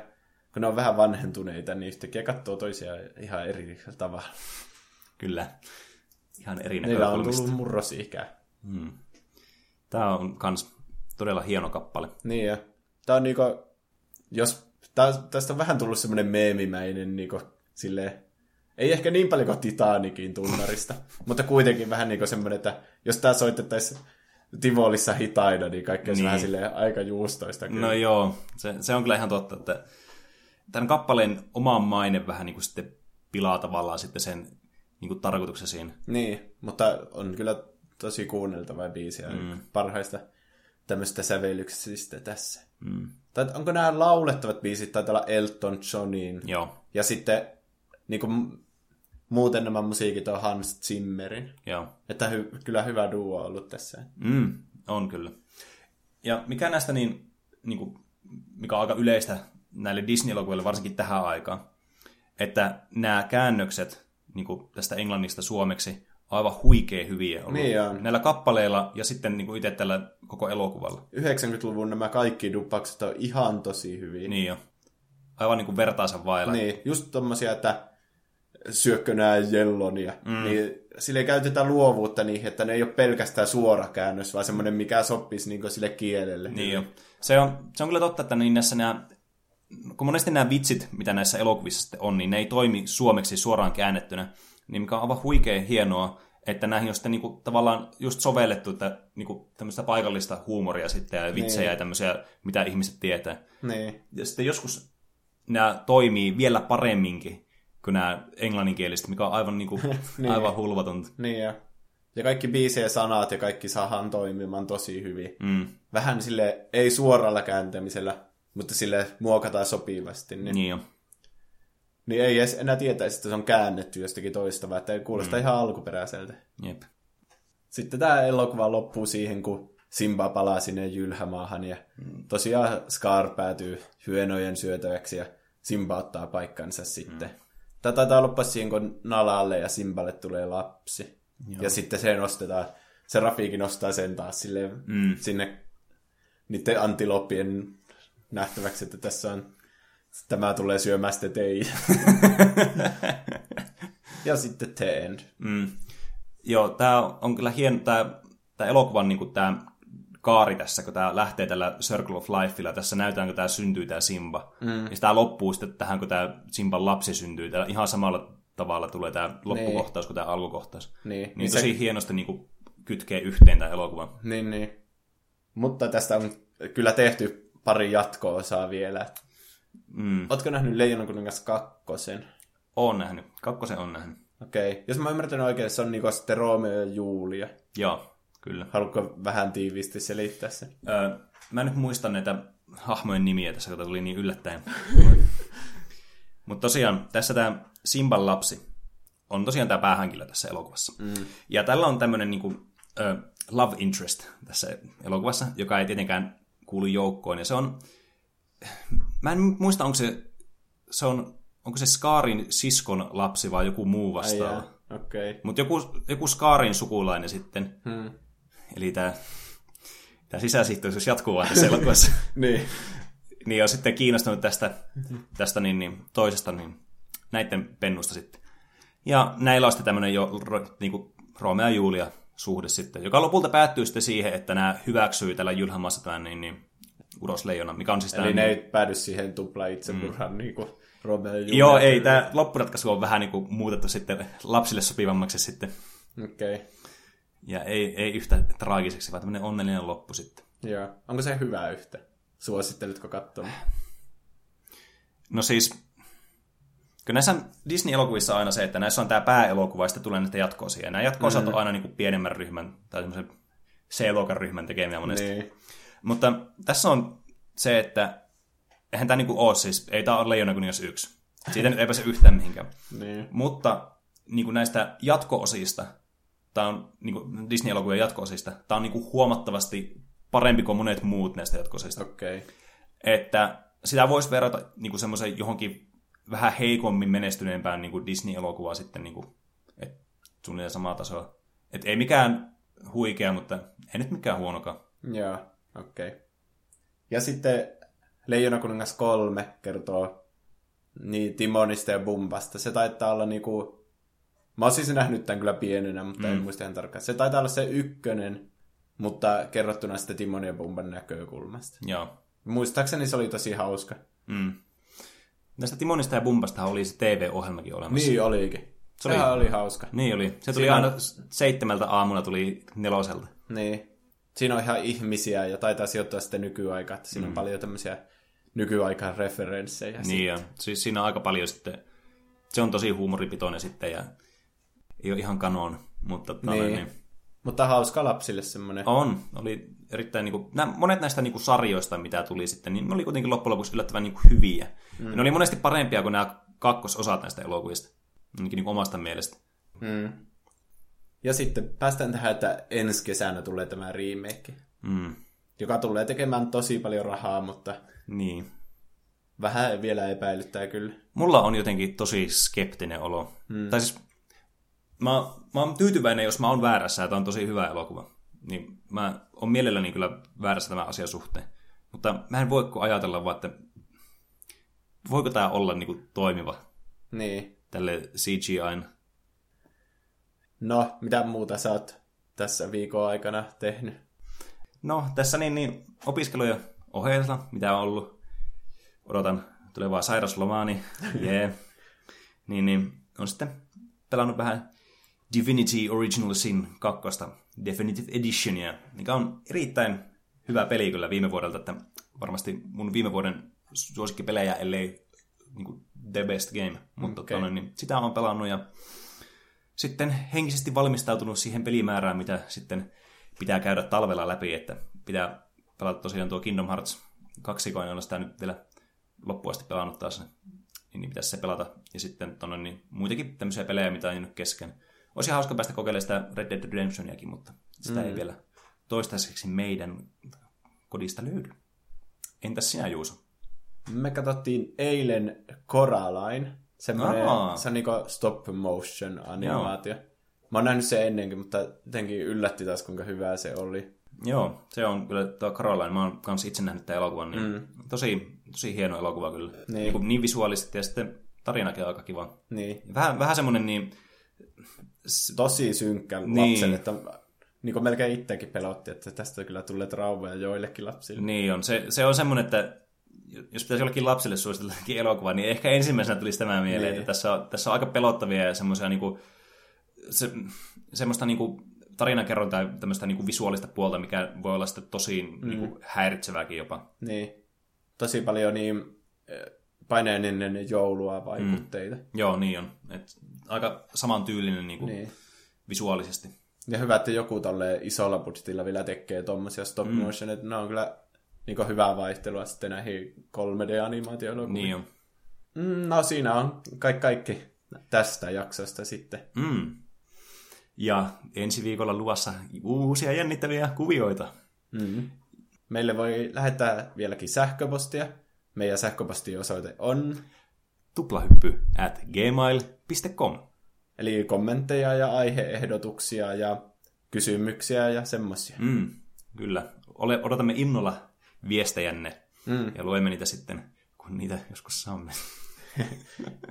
kun ne on vähän vanhentuneita, niin yhtäkkiä katsoo toisiaan ihan eri tavalla. Kyllä. Ihan eri Niillä on tullut murrosikä. Tämä on kans todella hieno kappale. Niin ja tää on niinku, jos, tää, tästä on vähän tullut semmoinen meemimäinen niinku silleen, ei ehkä niin paljon kuin Titanikin tunnarista, mutta kuitenkin vähän niinku semmoinen, että jos tää soitettaisiin Tivolissa hitaina, niin kaikki olisi Niin. niin. vähän silleen aika juustoista. Kyllä. No joo, se, se on kyllä ihan totta, että tämän kappaleen oma maine vähän niin kuin sitten pilaa tavallaan sitten sen niin kuin tarkoituksen siinä. Niin, mutta on kyllä tosi kuunneltava biisi ja mm. parhaista tämmöistä sävellyksistä tässä. Mm. Tai onko nämä laulettavat biisit, taitaa olla Elton Johnin. Joo, Ja sitten niin kuin, muuten nämä musiikit on Hans Zimmerin. joo. Että hy- kyllä hyvä duo on ollut tässä. Mm, on kyllä. Ja mikä näistä niin, niin kuin, mikä on aika yleistä näille Disney-elokuville, varsinkin tähän aikaan, että nämä käännökset niin kuin tästä englannista suomeksi aivan huikea hyviä ollut. Niin on. Näillä kappaleilla ja sitten niin kuin itse tällä koko elokuvalla. 90-luvun nämä kaikki duppaukset on ihan tosi hyviä. Niin jo. Aivan niin kuin vertaansa vailla. Niin, just tommosia, että syökkö nää jellonia. Mm. Niin sille käytetään luovuutta niin, että ne ei ole pelkästään suora käännös, vaan semmoinen, mikä sopisi niin sille kielelle. Niin jo. Se on, se on kyllä totta, että niin näissä nämä, kun monesti nämä vitsit, mitä näissä elokuvissa sitten on, niin ne ei toimi suomeksi suoraan käännettynä, niin mikä on aivan huikea hienoa, että näihin on sitten niinku tavallaan just sovellettu että niinku tämmöistä paikallista huumoria sitten ja vitsejä Niin. ja tämmöisiä, mitä ihmiset tietää. Niin. Ja sitten joskus nämä toimii vielä paremminkin kuin nämä englanninkieliset, mikä on aivan, niinku, Niin. aivan hulvatonta. Niin ja. ja kaikki biisejä sanat ja kaikki saadaan toimimaan tosi hyvin. Mm. Vähän sille ei suoralla kääntämisellä, mutta sille muokataan sopivasti. Niin, niin. Niin jo. Niin ei edes enää tietäisi, että se on käännetty jostakin toista, vaan että ei kuulosta mm. ihan alkuperäiseltä. Jep. Sitten tämä elokuva loppuu siihen, kun Simba palaa sinne jylhämaahan ja mm. tosiaan Scar päätyy hyönojen syötäväksi ja Simba ottaa paikkansa sitten. Mm. Tämä taitaa loppua siihen, kun Nalalle ja Simballe tulee lapsi. Joo. Ja sitten se nostetaan, se Rafiikin nostaa sen taas silleen, mm. sinne niiden antiloppien nähtäväksi, että tässä on tämä tulee syömään sitten teitä. ja sitten The End. Mm. Joo, tämä on kyllä hieno, tämä, tämä elokuvan niin kuin tämä kaari tässä, kun tämä lähtee tällä Circle of Lifeilla, tässä näytetään, kun tämä syntyy, tämä Simba. Mm. Ja tämä loppuu sitten tähän, kun tämä Simban lapsi syntyy. Täällä ihan samalla tavalla tulee tämä loppukohtaus kuin tämä alkukohtaus. Niin. Niin, Niin tosi se- hienosti niin kuin, kytkee yhteen tämä elokuva. Niin, niin. Mutta tästä on kyllä tehty pari jatko-osaa vielä. Mm. Ootko nähnyt Leijonan kuningas kakkosen? Oon nähnyt. Kakkosen on nähnyt. Okei. Okay. Jos mä ymmärrän oikein, se on niinku sitten Romeo ja Julia. Joo, kyllä. Haluatko vähän tiiviisti selittää sen? Öö, mä nyt muista näitä hahmojen nimiä tässä, kun tuli niin yllättäen. Mutta tosiaan, tässä tämä Simban lapsi on tosiaan tämä päähenkilö tässä elokuvassa. Mm. Ja tällä on tämmöinen niinku, love interest tässä elokuvassa, joka ei tietenkään kuulu joukkoon. Ja se on, mä en muista, onko se, se on, onko se Skarin siskon lapsi vai joku muu vastaava. Okay. Mutta joku, joku Skarin sukulainen sitten. Hmm. Eli tämä, tämä sisäsihteys jatkuu vaan tässä elokuvassa. Niin. niin on sitten kiinnostunut tästä, tästä niin, niin, toisesta niin, näiden pennusta sitten. Ja näillä on sitten tämmöinen jo ro, niin kuin Romeo ja Julia suhde sitten, joka lopulta päättyy sitten siihen, että nämä hyväksyy tällä Jylhämaassa tämän niin, niin, urosleijona, mikä on siis Eli tämä, ne niin, ei päädy siihen tupla itsemurhaan mm. niin kuin Romeo ja Julia. Joo, ei, tämä loppuratkaisu on vähän niin kuin muutettu sitten lapsille sopivammaksi sitten. Okei. Okay. Ja ei, ei yhtä traagiseksi, vaan tämmöinen onnellinen loppu sitten. Joo. Onko se hyvä yhtä? Suosittelitko katsomaan? No siis, kyllä näissä Disney-elokuvissa on aina se, että näissä on tämä pääelokuva ja sitten tulee näitä jatko-osia. Ja nämä jatko-osat mm. on aina niin kuin pienemmän ryhmän tai semmoisen C-luokan ryhmän tekemiä monesti. Niin. Mutta tässä on se, että eihän tämä niinku ole siis, ei tämä ole Leijona kuningas yksi. Siitä nyt ei pääse yhtään mihinkään. Niin. Mutta niin kuin näistä jatko-osista, tämä on niin kuin Disney-elokuvien jatko-osista, tämä on niin kuin huomattavasti parempi kuin monet muut näistä jatko-osista. Okei. Okay. Että sitä voisi verrata niin kuin semmoisen johonkin vähän heikommin menestyneempään niin kuin Disney-elokuvaan sitten, niin kuin, et suunnilleen samaa tasoa. Et ei mikään huikea, mutta ei nyt mikään huonokaan. Joo, okei. Okay. Ja sitten Leijona kuningas 3 kertoo niin Timonista ja Bumbasta. Se taitaa olla niinku... Mä oon siis nähnyt tämän kyllä pienenä, mutta mm. en muista ihan tarkkaan. Se taitaa olla se ykkönen, mutta kerrottuna sitten Timon ja Bumban näkökulmasta. Joo. Muistaakseni se oli tosi hauska. Mm. Näistä Timonista ja Bumbasta oli se TV-ohjelmakin olemassa. Niin olikin. Se Se oli- oli, oli hauska. Niin oli. Se tuli Siinä aina seitsemältä aamulla tuli neloselta. Niin. Siinä on ihan ihmisiä ja taitaa sijoittua sitten nykyaikaan, että siinä mm. on paljon tämmöisiä nykyaikan referenssejä. Niin on. Siis siinä on aika paljon sitten, se on tosi huumoripitoinen sitten ja ei ole ihan kanon, mutta Niin. niin. niin. Mutta hauska lapsille semmoinen. on. Oli erittäin, niin kuin, nämä, monet näistä niin kuin sarjoista, mitä tuli sitten, niin ne oli kuitenkin loppujen lopuksi yllättävän niin kuin hyviä. Mm. Ja ne oli monesti parempia kuin nämä kakkososat näistä elokuvista. Niin kuin omasta mielestä. Mm. Ja sitten päästään tähän, että ensi kesänä tulee tämä remake, Mm. joka tulee tekemään tosi paljon rahaa, mutta Niin. vähän vielä epäilyttää kyllä. Mulla on jotenkin tosi skeptinen olo. Mm. Tai siis mä, mä oon tyytyväinen, jos mä oon väärässä, että on tosi hyvä elokuva. Niin mä oon mielelläni kyllä väärässä tämän asian suhteen. Mutta mä en voi ajatella vaan, että voiko tämä olla niinku toimiva Niin. tälle CGIn. No, mitä muuta sä oot tässä viikon aikana tehnyt? No, tässä niin, niin opiskelujen ohjelta, mitä on ollut, odotan tulevaa sairaslomaa, niin yeah. niin, niin on sitten pelannut vähän Divinity Original Sin 2 Definitive Editionia, mikä on erittäin hyvä peli kyllä viime vuodelta, että varmasti mun viime vuoden suosikkipelejä, ellei niin kuin the best game, mutta okay. niin sitä on pelannut ja sitten henkisesti valmistautunut siihen pelimäärään, mitä sitten pitää käydä talvella läpi, että pitää pelata tosiaan tuo Kingdom Hearts 2, kun en ole sitä nyt vielä loppuun asti pelannut taas, niin, niin pitäisi se pelata. Ja sitten tonne, niin muitakin tämmöisiä pelejä, mitä on jäänyt kesken. Olisi hauska päästä kokeilemaan sitä Red Dead Redemptioniakin, mutta sitä mm. ei vielä toistaiseksi meidän kodista löydy. Entäs sinä, Juuso? Me katsottiin eilen Coraline. Semmoinen, Aa. se on niinku stop motion animaatio. Mä oon nähnyt sen ennenkin, mutta jotenkin yllätti taas, kuinka hyvää se oli. Joo, se on kyllä tuo Caroline. Mä oon kanssa itse nähnyt tämän elokuvan. Niin mm. tosi, tosi hieno elokuva kyllä. Niin. Niin, niin, niin visuaalisesti ja sitten tarinakin aika kiva. Niin. Vähän, vähän semmoinen niin... Tosi synkkä Niin. että niin kuin melkein itsekin pelotti, että tästä kyllä tulee traumeja joillekin lapsille. Niin on. Se, se on semmoinen, että jos pitäisi jollekin lapsille suositella elokuva, niin ehkä ensimmäisenä tulisi tämä mieleen, Niin. niin. että tässä on, tässä on aika pelottavia ja semmoisia niinku, se, semmoista niinku tarinakerrontaa ja tämmöistä niinku visuaalista puolta, mikä voi olla sitten tosi mm. niinku häiritsevääkin jopa. Niin. Tosi paljon niin eh, paineen ennen joulua vaikutteita. Mm. Joo, niin on. Et aika samantyylinen niinku Niin. visuaalisesti. Ja hyvä, että joku tolle isolla budjetilla vielä tekee tommosia stop motion, että ne on kyllä niin hyvää vaihtelua sitten näihin 3D-animaatioelokuviin. Niin on. Mm, no siinä on kaikki, kaikki tästä jaksosta sitten. Mm. Ja ensi viikolla luvassa uusia jännittäviä kuvioita. Mm. Meille voi lähettää vieläkin sähköpostia. Meidän sähköpostiosoite on, Tuplahyppy at gmail.com. eli kommentteja ja aiheehdotuksia ja kysymyksiä ja semmosia. Mm, kyllä. Ole, odotamme innolla viestejänne Mm. ja luemme niitä sitten, kun niitä joskus saamme.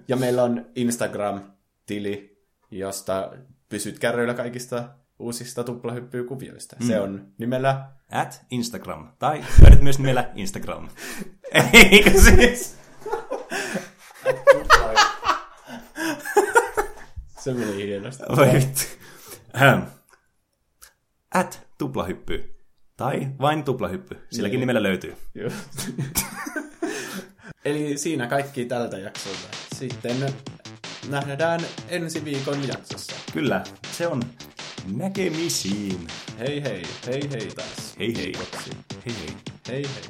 Ja meillä on Instagram-tili, josta pysyt kärryillä kaikista uusista tuplahyppykuvioista. Mm. Se on nimellä... At Instagram. Tai löydät myös nimellä Instagram. Eikö siis? Se meni hienosti. Voi vittu. At tuplahyppy. Tai vain tuplahyppy. Silläkin Niin. nimellä löytyy. Eli siinä kaikki tältä jaksolta. Sitten nähdään ensi viikon jaksossa. Kyllä, se on näkemisiin. Hei hei, hei hei taas. Hei hei. Kiitoksia. Hei hei. Hei hei.